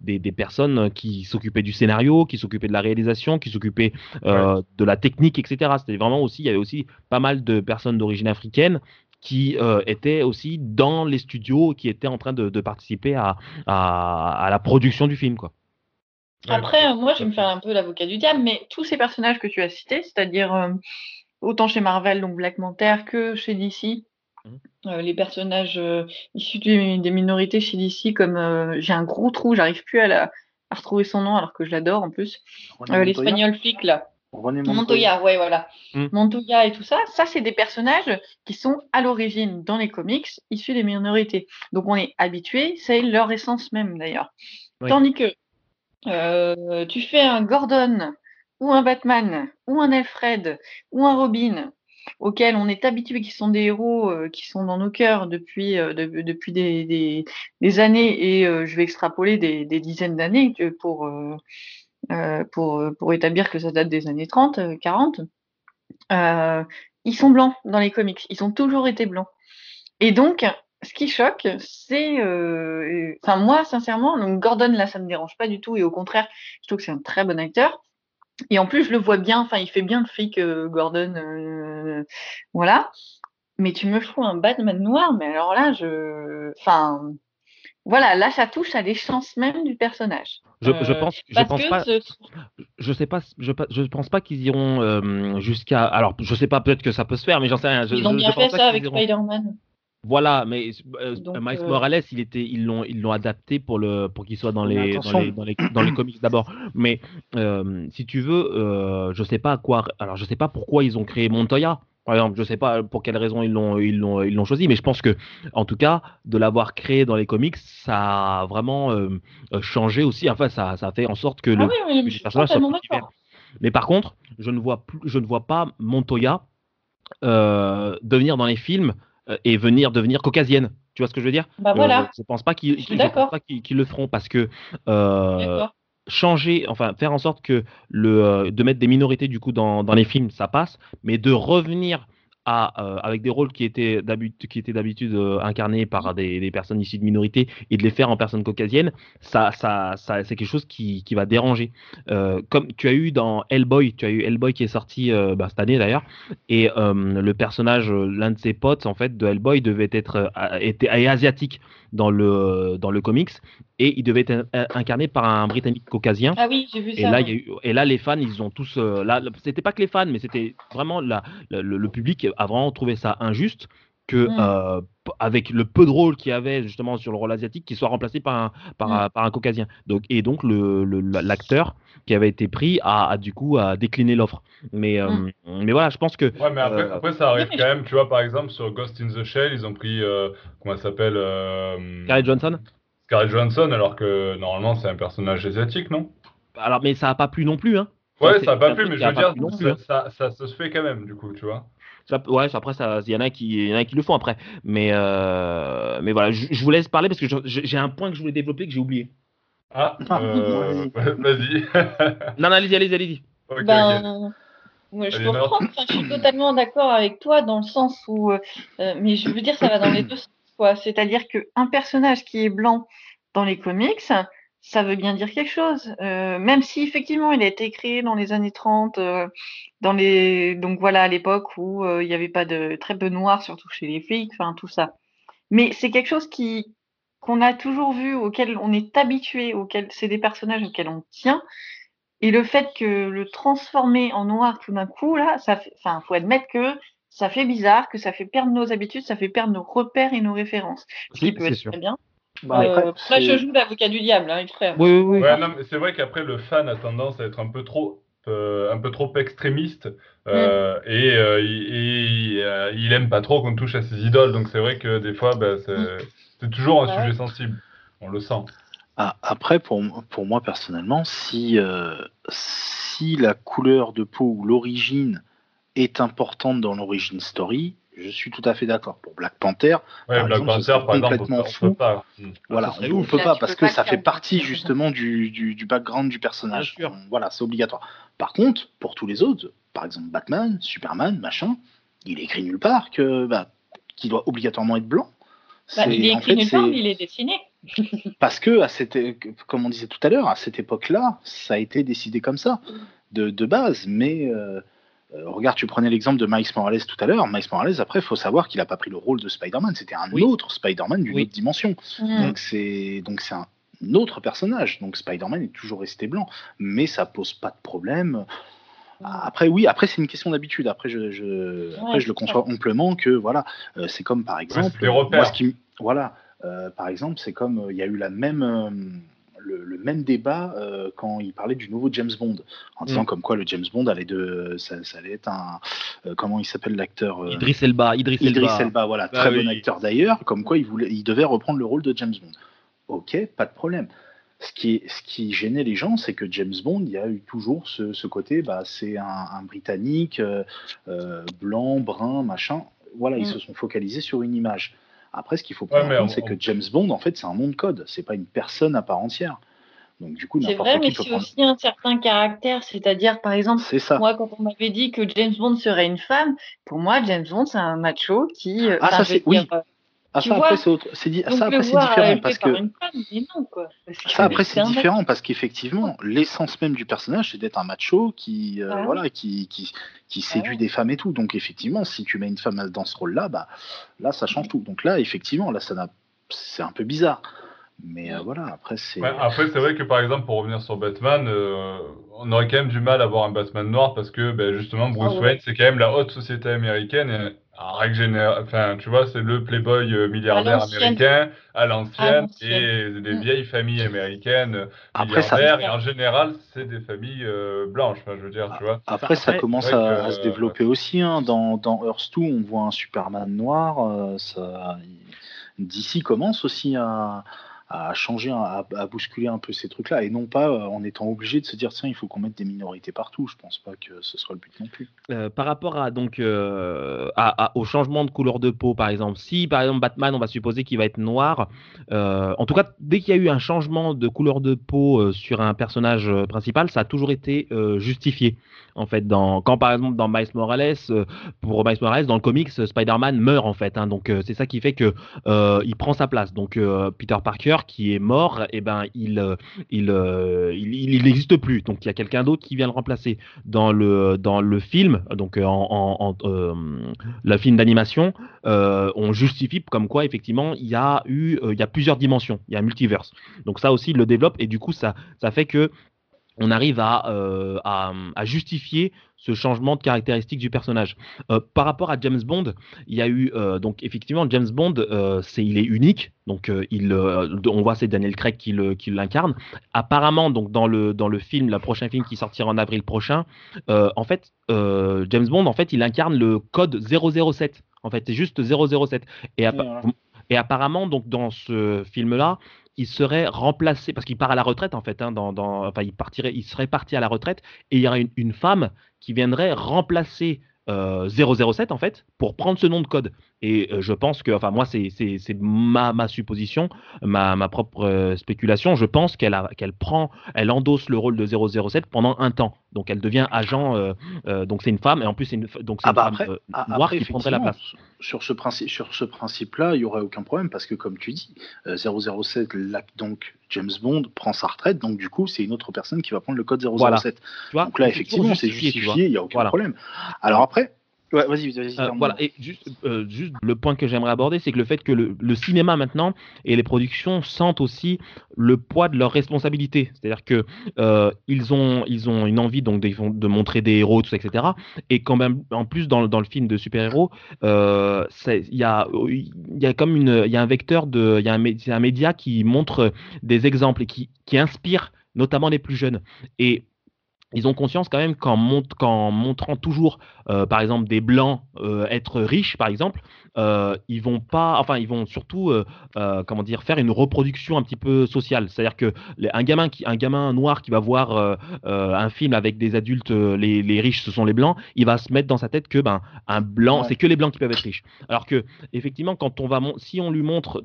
des, des, personnes qui s'occupaient du scénario, qui s'occupaient de la réalisation, qui s'occupaient de la technique, etc. C'était vraiment aussi, il y avait aussi pas mal de personnes d'origine africaine qui euh, étaient aussi dans les studios, qui étaient en train de, participer à, à, la production du film. Quoi. Après, moi, je vais me faire un peu l'avocat du diable, mais tous ces personnages que tu as cités, c'est-à-dire euh, autant chez Marvel, donc Black Panther, que chez DC, mmh. euh, les personnages issus des, minorités chez DC, comme j'ai un gros trou, j'arrive plus à, la, à retrouver son nom alors que je l'adore en plus. L'espagnol flic, là. Montoya. ouais, voilà. Mm. Montoya et tout ça, ça, c'est des personnages qui sont à l'origine dans les comics issus des minorités. Donc, on est habitué, c'est leur essence même d'ailleurs. Tandis que euh, tu fais un Gordon ou un Batman ou un Alfred ou un Robin auxquels on est habitué, qui sont des héros euh, qui sont dans nos cœurs depuis, euh, depuis des, des, années, et je vais extrapoler des, des dizaines d'années pour, euh, pour, pour établir que ça date des années 30, 40, euh, euh, ils sont blancs dans les comics. Ils ont toujours été blancs. Et donc, ce qui choque, c'est, enfin moi sincèrement, donc Gordon là, ça me dérange pas du tout et au contraire, je trouve que c'est un très bon acteur. Et en plus, je le vois bien, enfin, il fait bien le flic Gordon, voilà. Mais tu me fous un Batman noir, mais alors là, je, enfin, voilà, là, ça touche à l'essence même du personnage. Je, je euh, pense, je pense pas, je sais pas, je, je pense pas qu'ils iront euh, jusqu'à. Alors, je sais pas, peut-être que ça peut se faire, mais j'en sais rien. ils ont bien fait ça avec Spider-Man. Voilà, mais euh, Miles Morales, il était, ils l'ont, ils l'ont adapté pour le, pour qu'il soit dans les, dans les, dans les, dans les, comics d'abord. Mais si tu veux, je sais pas à quoi. Alors, je sais pas pourquoi ils ont créé Montoya. Par exemple, je ne sais pas pour quelle raison ils l'ont, ils l'ont, ils l'ont choisi, mais je pense que, en tout cas, de l'avoir créé dans les comics, ça a vraiment euh, euh, changé aussi. Enfin, ça, ça a fait en sorte que ah le, oui, personnage soit plus Mais par contre, je ne vois plus, je ne vois pas Montoya euh, devenir dans les films et venir devenir caucasienne. Tu vois ce que je veux dire? Bah voilà. Je ne pense pas qu'ils, le feront parce que changer, enfin faire en sorte que le, euh, de mettre des minorités du coup dans, les films, ça passe, mais de revenir à, avec des rôles qui étaient d'habitude incarnés par des, personnes issues de minorités et de les faire en personnes caucasiennes, ça, ça, ça c'est quelque chose qui, qui va déranger. comme tu as eu dans Hellboy, tu as eu Hellboy qui est sorti bah, cette année d'ailleurs, et le personnage, l'un de ses potes en fait de Hellboy devait être était asiatique dans le dans le comics et il devait être incarné par un britannique caucasien. Ah oui, j'ai vu et Là, et là, les fans, ils ont tous. Euh, là, c'était pas que les fans, mais c'était vraiment la, le, public a vraiment trouvé ça injuste que mm. euh, avec le peu de rôle qu'il y avait justement sur le rôle asiatique, qu'il soit remplacé par un, par, mm. par un caucasien. Donc, et donc le, l'acteur qui avait été pris a, du coup a décliné l'offre. Mais, euh, mm. mais voilà, je pense que. Ouais, mais après, après ça arrive quand même, tu vois, par exemple, sur Ghost in the Shell, ils ont pris, comment ça s'appelle Scarlett Johnson Scarlett Johansson, alors que normalement c'est un personnage asiatique, non? Alors, mais ça n'a pas plu non plus, hein Ouais, ça n'a pas plu, mais je veux dire, hein. ça, ça, se fait quand même, du coup, tu vois. ouais, après, il y, en a qui, y en a qui le font après. Mais, euh, mais voilà, je, vous laisse parler parce que j'ai un point que je voulais développer que j'ai oublié. Ah, euh, vas-y. non, non, allez-y, allez-y, allez-y. ben, je comprends, je suis totalement d'accord avec toi dans le sens où, euh, mais je veux dire, ça va dans les deux sens. C'est-à-dire qu'un personnage qui est blanc dans les comics, ça veut bien dire quelque chose. Euh, même si effectivement il a été créé dans les années 30, euh, dans les donc voilà à l'époque où euh, il n'y avait pas de très peu noir, surtout chez les flics, enfin tout ça. Mais c'est quelque chose qui qu'on a toujours vu, auquel on est habitué, auquel c'est des personnages auxquels on tient. Et le fait que le transformer en noir tout d'un coup, là, ça, enfin, faut admettre que ça fait bizarre, que ça fait perdre nos habitudes, ça fait perdre nos repères et nos références. Ce qui peut être très bien. Bah, euh, après, je joue l'avocat du diable, hein, frère. Oui, oui, oui. c'est vrai qu'après, le fan a tendance à être un peu trop, un peu trop extrémiste euh, mm. et, il, il, aime pas trop qu'on touche à ses idoles. Donc c'est vrai que des fois, bah, mm. c'est toujours un sujet sensible. On le sent. Ah, après, pour, pour moi personnellement, si, si la couleur de peau ou l'origine est importante dans l'origine story, je suis tout à fait d'accord. Pour Black Panther, par exemple, Panther, complètement fou. pas. Voilà, on ne peut pas parce que ça fait partie justement du, du, background du personnage. Voilà, c'est obligatoire. Par contre, pour tous les autres, par exemple Batman, Superman, machin, il est écrit nulle part que bah, qu'il doit obligatoirement être blanc. Bah, il est écrit nulle part, il est dessiné. parce que, à cette, comme on disait tout à l'heure, à cette époque-là, ça a été décidé comme ça, de, de base. Mais euh, regarde, tu prenais l'exemple de Miles Morales tout à l'heure. Miles Morales, après, il faut savoir qu'il n'a pas pris le rôle de Spider-Man. C'était un autre Spider-Man d'une autre dimension. Donc c'est donc c'est un autre personnage. Donc Spider-Man est toujours resté blanc, mais ça pose pas de problème. Après, oui, après c'est une question d'habitude. Après, je, je, après, je le conçois amplement que voilà, euh, c'est comme par exemple, moi, ce qui, voilà, euh, par exemple, c'est comme il y a eu la même le, même débat euh, quand il parlait du nouveau James Bond, en disant mm. comme quoi le James Bond allait de, ça, allait être un, euh, comment il s'appelle l'acteur euh, Idris Elba, Idris, Elba. voilà, bah très bon acteur d'ailleurs, comme quoi il voulait, il devait reprendre le rôle de James Bond. Ok, pas de problème. Ce qui, ce qui gênait les gens, c'est que James Bond, il y a eu toujours ce, côté, bah, c'est un, Britannique, blanc, brun, machin. Voilà, ils mm. se sont focalisés sur une image. Après, ce qu'il faut prendre en compte, c'est que James Bond, en fait, c'est un nom de code. C'est pas une personne à part entière. Donc, du coup, c'est vrai, mais c'est aussi un certain caractère. C'est-à-dire, par exemple, moi, quand on m'avait dit que James Bond serait une femme, pour moi, James Bond, c'est un macho qui. Euh, ah, ça, c'est. Oui. Euh, ah, ça, après, c'est autre... c'est ça, après, c'est différent parce que. ça, après, c'est différent parce qu'effectivement, l'essence même du personnage, c'est d'être un macho qui, euh, voilà, qui, qui, qui séduit des femmes et tout. Donc, effectivement, si tu mets une femme dans ce rôle-là, bah, là, ça change tout. Donc, là, effectivement, là, ça n'a... c'est un peu bizarre. Mais euh, voilà, après, c'est. après, c'est vrai que par exemple, pour revenir sur Batman, euh, on aurait quand même du mal à avoir un Batman noir parce que ben, justement, Bruce ah Wayne, c'est quand même la haute société américaine. Et, en règle générale, enfin, tu vois, c'est le playboy euh, milliardaire américain à l'ancienne et des mm. vieilles familles américaines après, milliardaires. Et en général, c'est des familles blanches, je veux dire, tu vois. Après, ça commence à, se développer aussi. Hein. Dans, dans Earth 2, on voit un Superman noir. ça... D'ici commence aussi à à changer, à, bousculer un peu ces trucs-là, et non pas en étant obligé de se dire tiens, il faut qu'on mette des minorités partout. Je pense pas que ce soit le but non plus. par rapport à donc au changement de couleur de peau, par exemple, si par exemple Batman, on va supposer qu'il va être noir, en tout cas, dès qu'il y a eu un changement de couleur de peau sur un personnage principal, ça a toujours été justifié. En fait, quand par exemple dans Miles Morales, pour Miles Morales, dans le comics, Spider-Man meurt en fait. Hein, donc c'est ça qui fait que il prend sa place. Donc Peter Parker qui est mort, et eh ben il il il n'existe plus. Donc il y a quelqu'un d'autre qui vient le remplacer. Dans le dans le film, donc en, le film d'animation, on justifie comme quoi effectivement il y a eu il y a plusieurs dimensions, il y a un multiverse. Donc ça aussi il le développe et du coup ça ça fait que on arrive à, à, justifier ce changement de caractéristique du personnage. Euh, par rapport à James Bond, il y a eu euh, donc effectivement James Bond, euh, c'est il est unique, donc il, on voit c'est Daniel Craig qui, qui l'incarne. Apparemment donc dans le dans le film, le prochain film qui sortira en avril prochain, en fait James Bond en fait il incarne le code 007. En fait c'est juste 007 et, et apparemment donc dans ce film là il serait remplacé parce qu'il part à la retraite en fait. Hein, dans, enfin, il partirait, il serait parti à la retraite et il y aurait une, une femme qui viendrait remplacer 007 en fait pour prendre ce nom de code. Et je pense que, enfin moi c'est ma, ma supposition, ma, ma propre spéculation, je pense qu'elle qu'elle prend, elle endosse le rôle de 007 pendant un temps. Donc elle devient agent, donc c'est une femme et en plus c'est une, donc ah bah femme noire qui prendrait la place. Sur ce principe, sur ce principe-là, il y aurait aucun problème parce que comme tu dis, 007 donc James Bond prend sa retraite, donc du coup, c'est une autre personne qui va prendre le code 007. donc là, effectivement, c'est justifié, il n'y a aucun problème. Alors après, vas-y, vas-y. Euh, voilà, et juste, euh, juste le point que j'aimerais aborder, c'est que le fait que le, cinéma maintenant et les productions sentent aussi le poids de leurs responsabilités. C'est-à-dire que euh, ils, ont, ils ont une envie donc de, de, montrer des héros, tout ça, etc. Et quand même, en plus, dans, dans le film de super-héros, il y, a, y a comme une, y a un vecteur de, il y a un, un média qui montre des exemples et qui, qui inspire notamment les plus jeunes. Et ils ont conscience quand même qu'en montrant toujours, euh, par exemple, des blancs euh, être riches, par exemple, euh, ils vont pas, enfin, ils vont surtout, comment dire, faire une reproduction un petit peu sociale. C'est-à-dire que un gamin qui, un gamin noir qui va voir un film avec des adultes, les, riches, ce sont les blancs, il va se mettre dans sa tête que, ben, un blanc, c'est que les blancs qui peuvent être riches. Alors que, effectivement, quand on va, si on lui montre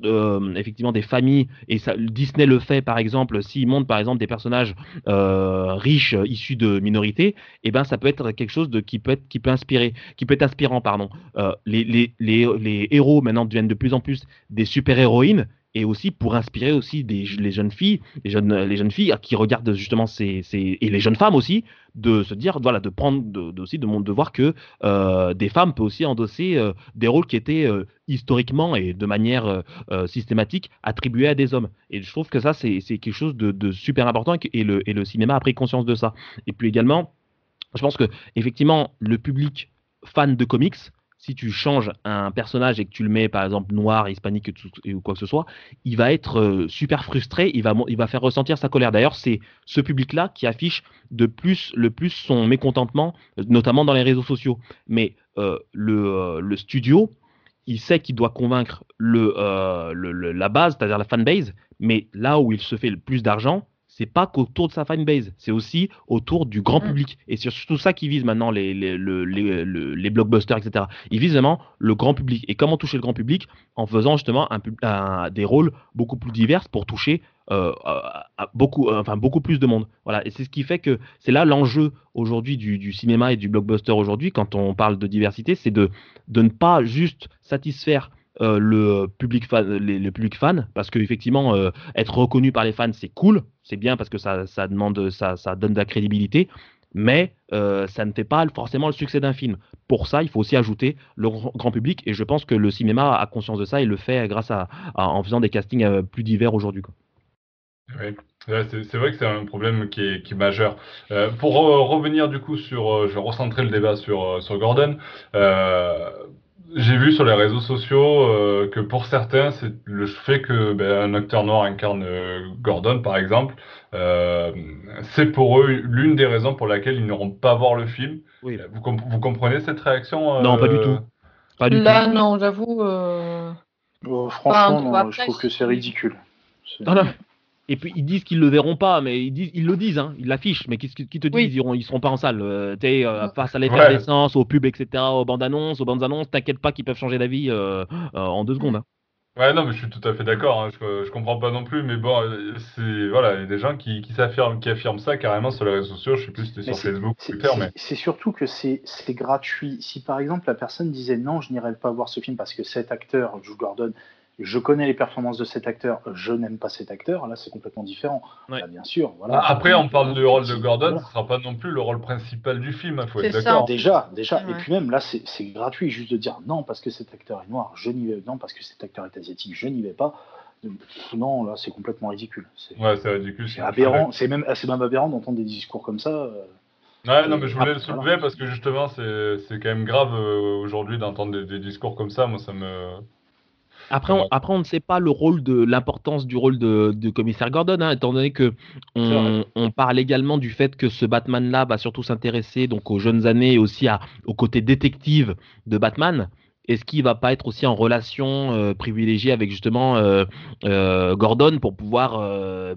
effectivement des familles et ça, Disney le fait, par exemple, s'il montre par exemple des personnages riches issus de minorité, et eh ben ça peut être quelque chose de qui peut être inspirant pardon. Euh, les, les, les, les, héros maintenant deviennent de plus en plus des super héroïnes et aussi pour inspirer aussi les jeunes filles, les jeunes, les jeunes filles qui regardent justement ces, et les jeunes femmes aussi, de se dire, voilà, de prendre, de, aussi de, de voir que euh, des femmes peuvent aussi endosser euh, des rôles qui étaient euh, historiquement et de manière systématique attribués à des hommes. Et je trouve que ça, c'est quelque chose de, de, super important et le, et le cinéma a pris conscience de ça. Et puis également, je pense que effectivement, le public fan de comics, si tu changes un personnage et que tu le mets par exemple noir, hispanique ou quoi que ce soit, il va être euh, super frustré, il va, il va faire ressentir sa colère. D'ailleurs, c'est ce public-là qui affiche de plus, le plus son mécontentement, notamment dans les réseaux sociaux. Mais euh, euh, le, studio, il sait qu'il doit convaincre la base, c'est-à-dire la fanbase, mais là où il se fait le plus d'argent, c'est pas qu'autour de sa fanbase, c'est aussi autour du grand mmh. public. Et c'est surtout ça qui vise maintenant les, les, les, les, blockbusters, etc. Ils visent vraiment le grand public. Et comment toucher le grand public? En faisant justement un, des rôles beaucoup plus divers pour toucher euh, beaucoup, euh, enfin, beaucoup plus de monde. Voilà. Et c'est ce qui fait que c'est là l'enjeu aujourd'hui du, du, cinéma et du blockbuster aujourd'hui, quand on parle de diversité, c'est de, de ne pas juste satisfaire euh, le public fan, le public fan, parce qu'effectivement, euh, être reconnu par les fans, c'est cool, c'est bien parce que ça, ça demande, ça, ça, donne de la crédibilité, mais euh, ça ne fait pas forcément le succès d'un film. Pour ça, il faut aussi ajouter le grand public, et je pense que le cinéma a conscience de ça et le fait grâce à, en faisant des castings plus divers aujourd'hui. Oui. c'est vrai que c'est un problème qui est, majeur. pour revenir du coup sur, je vais recentrer le débat sur, sur Gordon. J'ai vu sur les réseaux sociaux euh, que pour certains, c'est le fait que ben, un acteur noir incarne euh, Gordon, par exemple, euh, c'est pour eux l'une des raisons pour laquelle ils n'auront pas voir le film. Oui. Vous, vous comprenez cette réaction Non, pas du tout. Pas du Là, non, j'avoue. Oh, franchement, je trouve que c'est ridicule. Non, non. Et puis ils disent qu'ils le verront pas, mais ils disent, ils le disent, hein, ils l'affichent, mais qui, qui te disent? Oui. ils iront, ils seront pas en salle. Euh, t'es, euh, face à Ouais. l'effervescence, aux pubs, etc., aux bandes annonces, aux bandes annonces, t'inquiète pas qu'ils peuvent changer d'avis euh, euh, en deux secondes. hein. Ouais, non, mais je suis tout à fait d'accord. hein, Je, je comprends pas non plus, mais bon, euh, c'est voilà, il y a des gens qui, qui s'affirment, qui affirment ça carrément sur les réseaux sociaux. Je sais plus si sur Facebook Twitter, c'est- mais c'est surtout que c'est c'est gratuit. Si par exemple la personne disait non, je n'irai pas voir ce film parce que cet acteur, Joe Gordon, je connais les performances de cet acteur, je n'aime pas cet acteur, là c'est complètement différent. Ouais. Bah, bien sûr, voilà. Ah, après, on parle du rôle de Gordon, Voilà. ce sera pas non plus le rôle principal du film. Il faut C'est être ça. d'accord. Déjà, déjà, Ouais. et puis même là, c'est gratuit juste de dire non parce que cet acteur est noir, je n'y vais non parce que cet acteur est asiatique, je n'y vais pas. Non, là, c'est complètement ridicule. C'est Ouais, c'est ridicule. c'est aberrant. C'est même, même aberrant d'entendre des discours comme ça. euh. Ouais, non, mais je voulais Ah, le soulever voilà. parce que justement, c'est c'est quand même grave euh, aujourd'hui d'entendre des, des discours comme ça. Moi, ça me. Après, on, Ouais. après, on ne sait pas le rôle de l'importance du rôle de, de commissaire Gordon, hein, étant donné que on, parle également du fait que ce Batman-là va surtout s'intéresser donc aux jeunes années et aussi à, au côté détective de Batman. Est-ce qu'il va pas être aussi en relation euh, privilégiée avec justement euh, euh, Gordon pour pouvoir,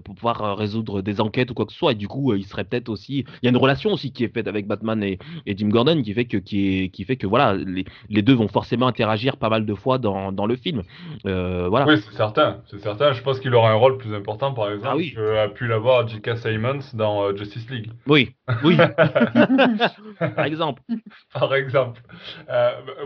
pour pouvoir résoudre des enquêtes ou quoi que ce soit? Et du coup, il serait peut-être aussi. Il y a une relation aussi qui est faite avec Batman et, et Jim Gordon qui fait que, qui est, qui fait que voilà, les, les deux vont forcément interagir pas mal de fois dans, dans le film. Voilà. Oui, c'est certain. C'est certain. Je pense qu'il aura un rôle plus important, par exemple, Ah oui. pu l'avoir J.K. Simmons dans Justice League. Oui, oui. Par exemple. par exemple.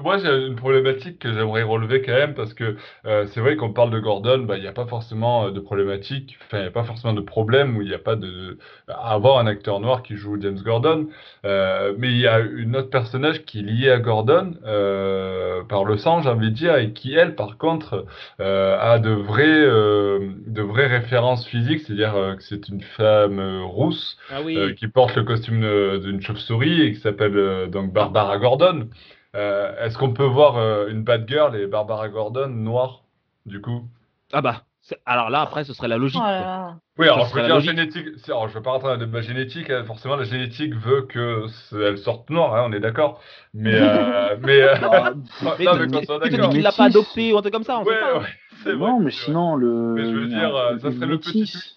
Moi, j'ai une problématique que j'aimerais relever quand même parce que euh, c'est vrai qu'on parle de Gordon, bah, il n'y a pas forcément euh, de problématique, enfin, il n'y a pas forcément de problème où il n'y a pas de. à avoir un acteur noir qui joue James Gordon. Euh, mais il y a une autre personnage qui est lié à Gordon euh, par le sang, j'ai envie de dire, et qui, elle, par contre, a de vraies, de vraies références physiques, c'est-à-dire que c'est une femme rousse Ah oui. qui porte le costume d'une chauve-souris et qui s'appelle donc Barbara Gordon. Euh, Est-ce qu'on peut voir euh, une Batgirl et Barbara Gordon noire, du coup? Ah bah. Alors là, après, ce serait la Oh logique. là quoi. là. Oui, alors je veux dire, génétique, alors, je vais pas rentrer dans le débat génétique, hein, forcément la génétique veut que c'est- elle sorte noire, hein, on est d'accord. Mais, euh, mais, non, Mais non, mais qu'on tu soit te dis d'accord. qu'il l'a pas adopté ou un truc comme ça, on Ouais, sait pas. ouais, c'est vrai. non, mais vrai. sinon, le. Mais je veux dire, ça serait le petit métisse.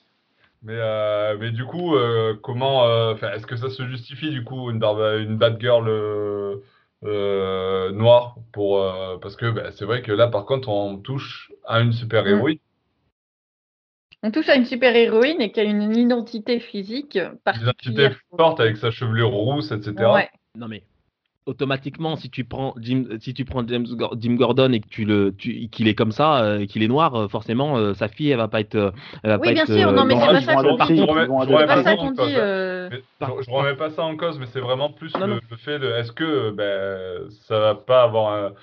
Mais, euh, mais du coup, euh, comment, euh, enfin, est-ce que ça se justifie du coup une barbe, une Batgirl euh, noire pour euh, parce que bah, c'est vrai que là par contre on touche à une super héroïne. On touche à une super héroïne et qui a une identité physique Une identité forte avec sa chevelure rousse, etc. Ouais. Non mais automatiquement, si tu prends Jim, si tu prends James Gor- Jim Gordon et que tu le, tu- qu'il est comme ça, euh, et qu'il est noir, euh, forcément, euh, sa fille, elle va pas être. euh, elle va Oui, pas bien être, sûr, non, mais c'est pas ça qu'on dit. je remets pas ça en qu'on cause, dit. euh, Mais Par- je, je remets pas ça en cause, mais c'est vraiment plus Non, le, non. le fait de est-ce que ben, ça va pas avoir un.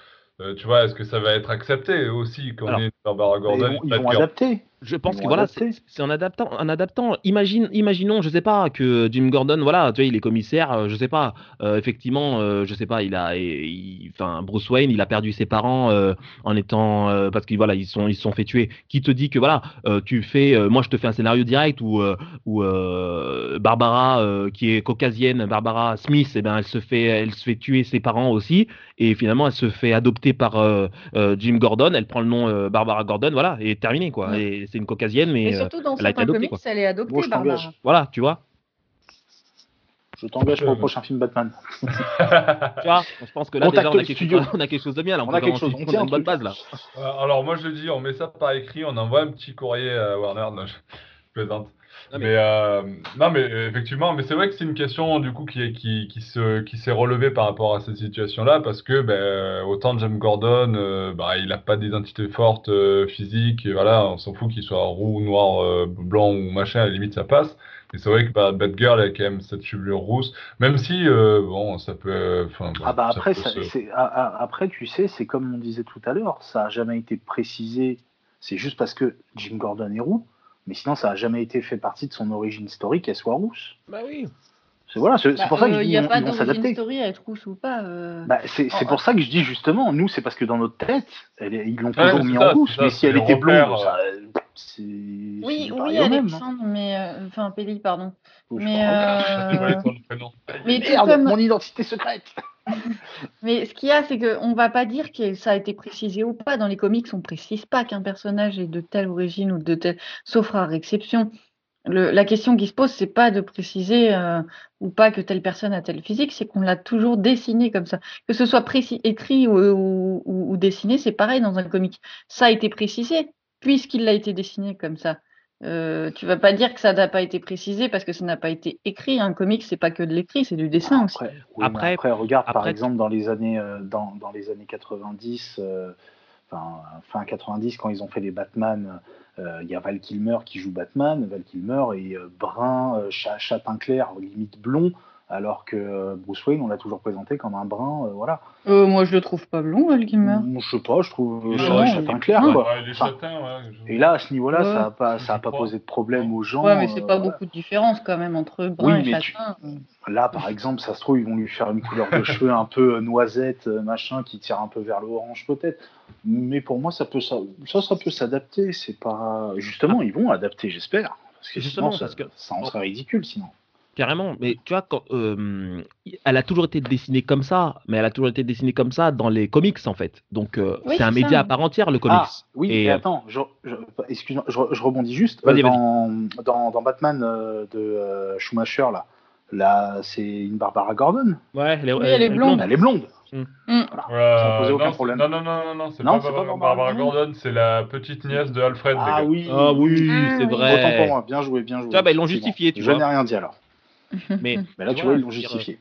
euh, tu vois, est-ce que ça va être accepté aussi qu'on une Barbara Gordon ils vont, une ils vont adapter. Je pense que voilà, c'est en adaptant, en adaptant. Imagine, imaginons, je sais pas, que Jim Gordon, voilà, tu vois, il est commissaire, euh, je sais pas, euh, effectivement, euh, je sais pas, il a, enfin, Bruce Wayne, il a perdu ses parents euh, en étant, euh, parce qu'ils voilà, ils sont, ils se sont fait tuer. Qui te dit que voilà, euh, tu fais, euh, moi je te fais un scénario direct où, où euh, Barbara, euh, qui est caucasienne, Barbara Smith, eh ben, elle se fait, elle se fait tuer ses parents aussi, et finalement elle se fait adopter par euh, euh, Jim Gordon, elle prend le nom euh, Barbara Gordon, voilà, et terminé quoi. Ouais. Et c'est une caucasienne, mais Et surtout dans elle a été certains adoptée, comics, elle est adoptée, Moi, Barbara. voilà, tu vois. Je t'engage pour le prochain film Batman. Tu vois, je pense que là Contact déjà on a, quelque chose, on a quelque chose de bien là. On, On a quelque chose, on on tient une un bonne base là. Euh, Alors moi je dis, on met ça par écrit, on envoie un petit courrier à Warner. Non, je plaisante. Ah, mais- mais euh, non mais euh, effectivement, mais c'est vrai que c'est une question du coup qui est- qui, qui se qui s'est relevée par rapport à cette situation-là parce que ben, autant James Gordon, euh, bah, il n'a pas d'identité forte euh, physique et voilà, on s'en fout qu'il soit roux, noir, blanc ou machin, à la limite ça passe. Mais c'est vrai que bah, Batgirl a quand même cette chevelure rousse, même si bon ça peut, bon, Ah bah après, peut ça- se- c'est- après, tu sais, c'est comme on disait tout à l'heure, ça a jamais été précisé. C'est juste parce que Jim Gordon est roux, mais sinon ça a jamais été fait partie de son origine historique qu'elle soit rousse. Bah oui. C'est voilà, c'est Bah, pour ça que euh, je Il dis n'y a ils pas ils vont d'origine s'adapter. story à être rousse ou pas. euh. Bah, c'est c'est Oh, pour ça que je dis justement, nous, c'est parce que dans notre tête, elle ils l'ont Ouais, toujours mis ça, en rousse, mais si elle était blonde, ça, C'est. Oui, oui, hein. Alexandre, mais euh, enfin Péli, pardon. Mais, euh, mais tout Merde, comme- mon identité secrète. Mais ce qu'il y a, c'est qu'on va pas dire que ça a été précisé ou pas. Dans les comics, on précise pas qu'un personnage est de telle origine ou de telle, sauf rare exception. Le- la question qui se pose, c'est pas de préciser euh, ou pas que telle personne a tel physique, c'est qu'on l'a toujours dessiné comme ça. Que ce soit précis, écrit ou, ou- ou- ou dessiné, c'est pareil dans un comic. Ça a été précisé puisqu'il a été dessiné comme ça. Euh, tu vas pas dire que ça n'a pas été précisé parce que ça n'a pas été écrit. Un comic, c'est pas que de l'écrit, c'est du dessin aussi. Après, oui, mais Après- après, regarde, par exemple, dans les années, euh, dans, dans les années 90, euh, enfin, fin 90, quand ils ont fait les Batman, euh, il y a Val Kilmer qui joue Batman, Val Kilmer est euh, brun, euh, châtain clair, limite blond, alors que euh, Bruce Wayne, on l'a toujours présenté comme un brun, euh, voilà. Euh, moi, je le trouve pas blond, Val Kilmer. Moi, Je sais pas, je trouve euh, ouais, châtain clair, ouais. quoi. Ouais, les Enfin, châtains, ouais. je- Et là, à ce niveau-là, Ouais. ça n'a pas, ça a pas posé de problème aux gens. Ouais, mais c'est euh, pas voilà. beaucoup de différence quand même entre brun Oui, et mais tu- châtain. Là, par exemple, ça se trouve, ils vont lui faire une couleur de cheveux un peu noisette, machin, qui tire un peu vers le orange peut-être. Mais pour moi, ça peut, ça, ça, ça peut s'adapter. C'est pas justement, ils vont adapter, j'espère. Parce que Justement, sinon, ça, parce que- ça en serait ridicule sinon. Carrément, mais tu vois, quand, euh, elle a toujours été dessinée comme ça, mais elle a toujours été dessinée comme ça dans les comics en fait. Donc euh, Oui, c'est un ça. média à part entière le comics. Ah, oui, Et, et euh, attends, je, je- excuse-moi, je, je rebondis juste. Vas-y, Euh, dans, dans, dans Batman euh, de euh, Schumacher, là, là c'est une Barbara Gordon. Ouais, elle est, Oui, elle est blonde. Elle est blonde. Mm. Voilà. Posait aucun non, problème. Non, non, non, non, non, c'est Non, pas, c'est pas Barbara, Barbara Gordon. C'est la petite nièce de Alfred. Ah oui. Ah oui, Ah c'est oui. vrai. Autant pour moi, bien joué, bien joué. Tu vois, bah, ils l'ont justifié, tu Je vois. n'ai rien dit alors. Mais, Mais là, tu vois, ils l'ont justifié.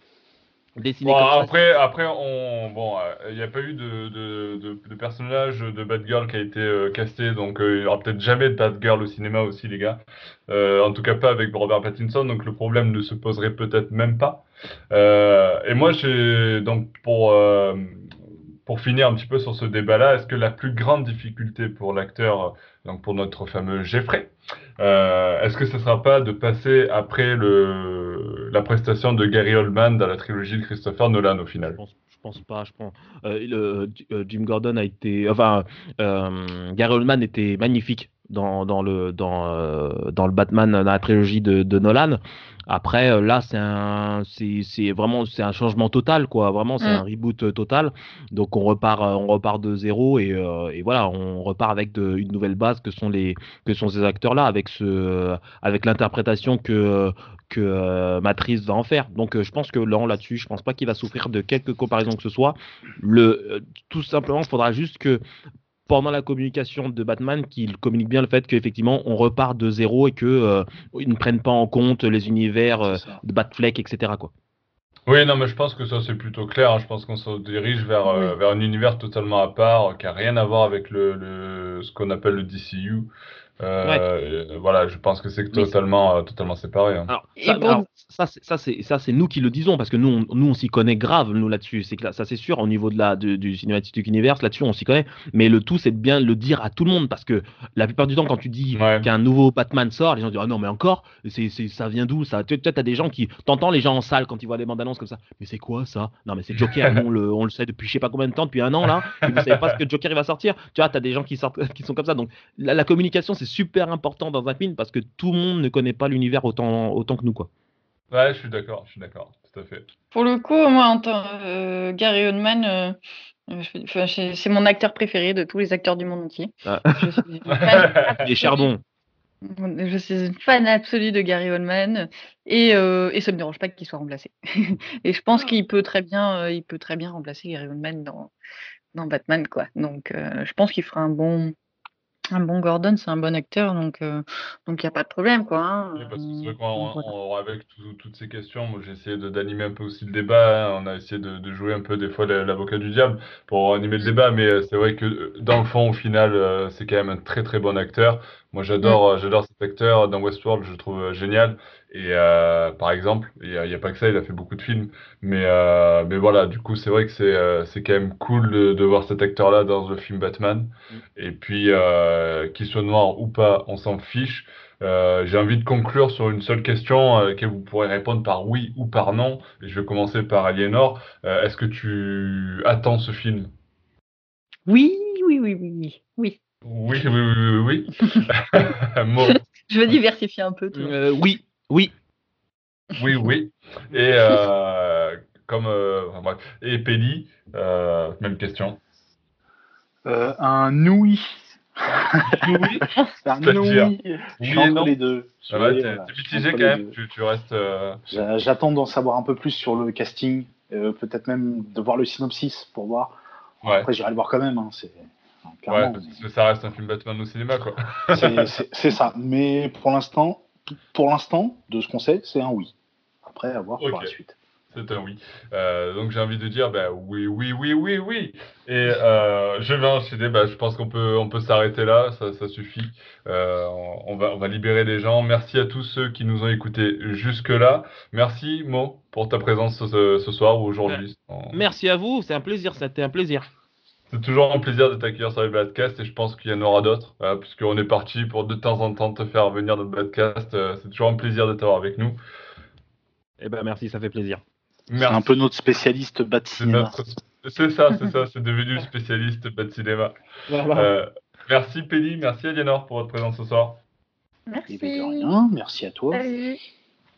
dessiné Bon, comme ça, après, après, on, bon, il n'y a pas eu de, de, de, de personnage de Batgirl qui a été euh, casté, donc euh, il n'y aura peut-être jamais de Batgirl au cinéma aussi, les gars. Euh, en tout cas, pas avec Robert Pattinson, donc le problème ne se poserait peut-être même pas. Euh, et moi, j'ai donc pour euh, pour finir un petit peu sur ce débat-là, est-ce que la plus grande difficulté pour l'acteur, donc pour notre fameux Jeffrey, euh, est-ce que ce ne sera pas de passer après la prestation de Gary Oldman dans la trilogie de Christopher Nolan au final? Je pense pas. Je pense. euh, le- euh, Jim Gordon a été, enfin, euh, Gary Oldman était magnifique dans, le dans euh, le Batman dans la trilogie de Nolan. Après, euh, là, c'est un, c'est vraiment, c'est un changement total, quoi. Vraiment, c'est Mm. un reboot euh, total. Donc, on repart, euh, on repart de zéro et, euh, et voilà, on repart avec de- une nouvelle base que sont les que sont ces acteurs-là, avec ce, avec l'interprétation que que euh, Matrice va en faire. Donc euh, je pense que là, là-dessus, je pense pas qu'il va souffrir de quelque comparaison que ce soit. Le, tout simplement, il faudra juste que pendant la communication de Batman, qu'il communique bien le fait qu'effectivement, on repart de zéro et que euh, ils ne prennent pas en compte les univers euh, de Batfleck, etc. Quoi. Oui, non, mais je pense que ça c'est plutôt clair. hein. Je pense qu'on se dirige vers, euh, vers un univers totalement à part, qui a rien à voir avec le, le ce qu'on appelle le DCU. Euh, Voilà, je pense que c'est totalement, euh, totalement séparé. hein. Alors, ça, alors, ça, c'est- ça, c'est ça, c'est nous qui le disons parce que nous, on, nous, on s'y connaît grave nous là-dessus. C'est que là, ça, c'est sûr au niveau de la du, du Cinematic Universe là-dessus, on s'y connaît. Mais le tout, c'est de bien le dire à tout le monde parce que la plupart du temps, quand tu dis Ouais. qu'un nouveau Batman sort, les gens disent ah non mais encore, c'est c'est- ça vient d'où ça? Tu tu as des gens qui t'entends les gens en salle quand ils voient des bandes annonces comme ça. Mais c'est quoi ça? Non mais c'est Joker, on le, on le sait depuis je sais pas combien de temps, depuis un an là. Et vous savez pas ce que Joker il va sortir? Tu vois, t'as des gens qui sortent, qui sont comme ça. Donc la, la communication c'est super important dans un film parce que tout le monde ne connaît pas l'univers autant autant que nous quoi. Ouais, je suis d'accord, je suis d'accord, tout à fait. Pour le coup, moi, en tant euh, Gary Oldman, euh, euh, enfin, c'est mon acteur préféré de tous les acteurs du monde entier. Ah. Je suis une fan Les absolue- charbons. Je suis une fan absolue de Gary Oldman et, euh, et ça me dérange pas qu'il soit remplacé. et je pense qu'il peut très bien, euh, il peut très bien remplacer Gary Oldman dans, dans Batman, quoi. Donc, euh, je pense qu'il fera un bon, un bon Gordon, c'est un bon acteur, donc euh, donc il y a pas de problème, quoi. hein. Oui, parce que c'est vrai qu'on voilà. on- avec tout- toutes ces questions, moi j'ai essayé de- d'animer un peu aussi le débat. hein. On a essayé de, de jouer un peu des fois la- l'avocat du diable pour animer le débat, mais euh, c'est vrai que euh, dans le fond, au final, euh, c'est quand même un très très bon acteur. Moi j'adore euh, j'adore cet acteur. Dans Westworld, je le trouve euh, génial. Et euh, par exemple, il n'y a, il y a pas que ça, il a fait beaucoup de films. Mais, euh, mais voilà, du coup, c'est vrai que c'est euh, c'est quand même cool de, de voir cet acteur-là dans le film Batman. Et puis, euh, qu'il soit noir ou pas, on s'en fiche. Euh, j'ai envie de conclure sur une seule question à laquelle vous pourrez répondre par oui ou par non. Et je vais commencer par Aliénor. Euh, est-ce que tu attends ce film? Oui, oui, oui, oui, oui, oui. Oui, oui, oui, oui. Je veux diversifier un peu. Euh, Oui, oui. Oui, oui. Et euh, comme euh, enfin. Et Pelli, euh, même question. Euh, un nouï. Oui. Un nouï. Je Oui suis entre les deux. Ah ouais, suis, t'es mitigé quand même. Tu, tu restes. euh, J'a- J'attends d'en savoir un peu plus sur le casting, euh, peut-être même de voir le synopsis pour voir. Ouais. Après, j'irai le voir quand même. hein, c'est enfin, Ouais, parce que ça reste un film Batman au cinéma, quoi. c'est- c'est c'est ça. Mais pour l'instant, pour l'instant, de ce qu'on sait, c'est un oui. Après, à voir pour Ok. la suite. C'est un oui. Euh, donc j'ai envie de dire, bah, oui, oui, oui, oui, oui. Et euh, je vais enchaîner. Bah, je pense qu'on peut, on peut s'arrêter là. Ça, ça suffit. Euh, on, va, on va libérer les gens. Merci à tous ceux qui nous ont écoutés jusque-là. Merci Mo pour ta présence ce, ce soir ou aujourd'hui. Merci à vous, c'est un plaisir, c'était un plaisir. C'est toujours un plaisir de t'accueillir sur les podcasts et je pense qu'il y en aura d'autres, euh, puisqu'on est parti pour de temps en temps te faire venir dans le podcast. Euh, c'est toujours un plaisir de t'avoir avec nous. Eh ben merci, ça fait plaisir. C'est un peu notre spécialiste bat C'est cinéma. C'est ça, c'est ça, c'est devenu le spécialiste bas cinéma. Voilà. Euh, merci Pelli, merci Aliénor pour votre présence ce soir. Et Merci. ben, de rien, merci à toi. Salut.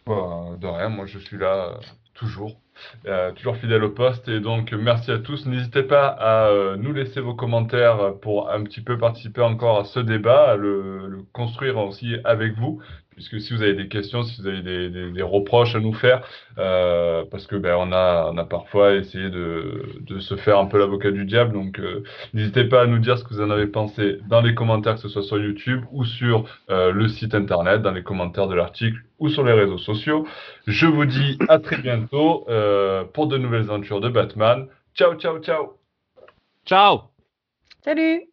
Bah, de rien, moi je suis là euh, toujours, euh, toujours fidèle au poste et donc merci à tous. N'hésitez pas à euh, nous laisser vos commentaires pour un petit peu participer encore à ce débat, à le, le construire aussi avec vous, puisque si vous avez des questions, si vous avez des, des- des reproches à nous faire, euh, parce que ben, on a, on a parfois essayé de, de se faire un peu l'avocat du diable, donc euh, n'hésitez pas à nous dire ce que vous en avez pensé dans les commentaires, que ce soit sur YouTube ou sur euh, le site internet, dans les commentaires de l'article ou sur les réseaux sociaux. Je vous dis à très bientôt euh, pour de nouvelles aventures de Batman. Ciao, ciao, ciao Ciao Salut.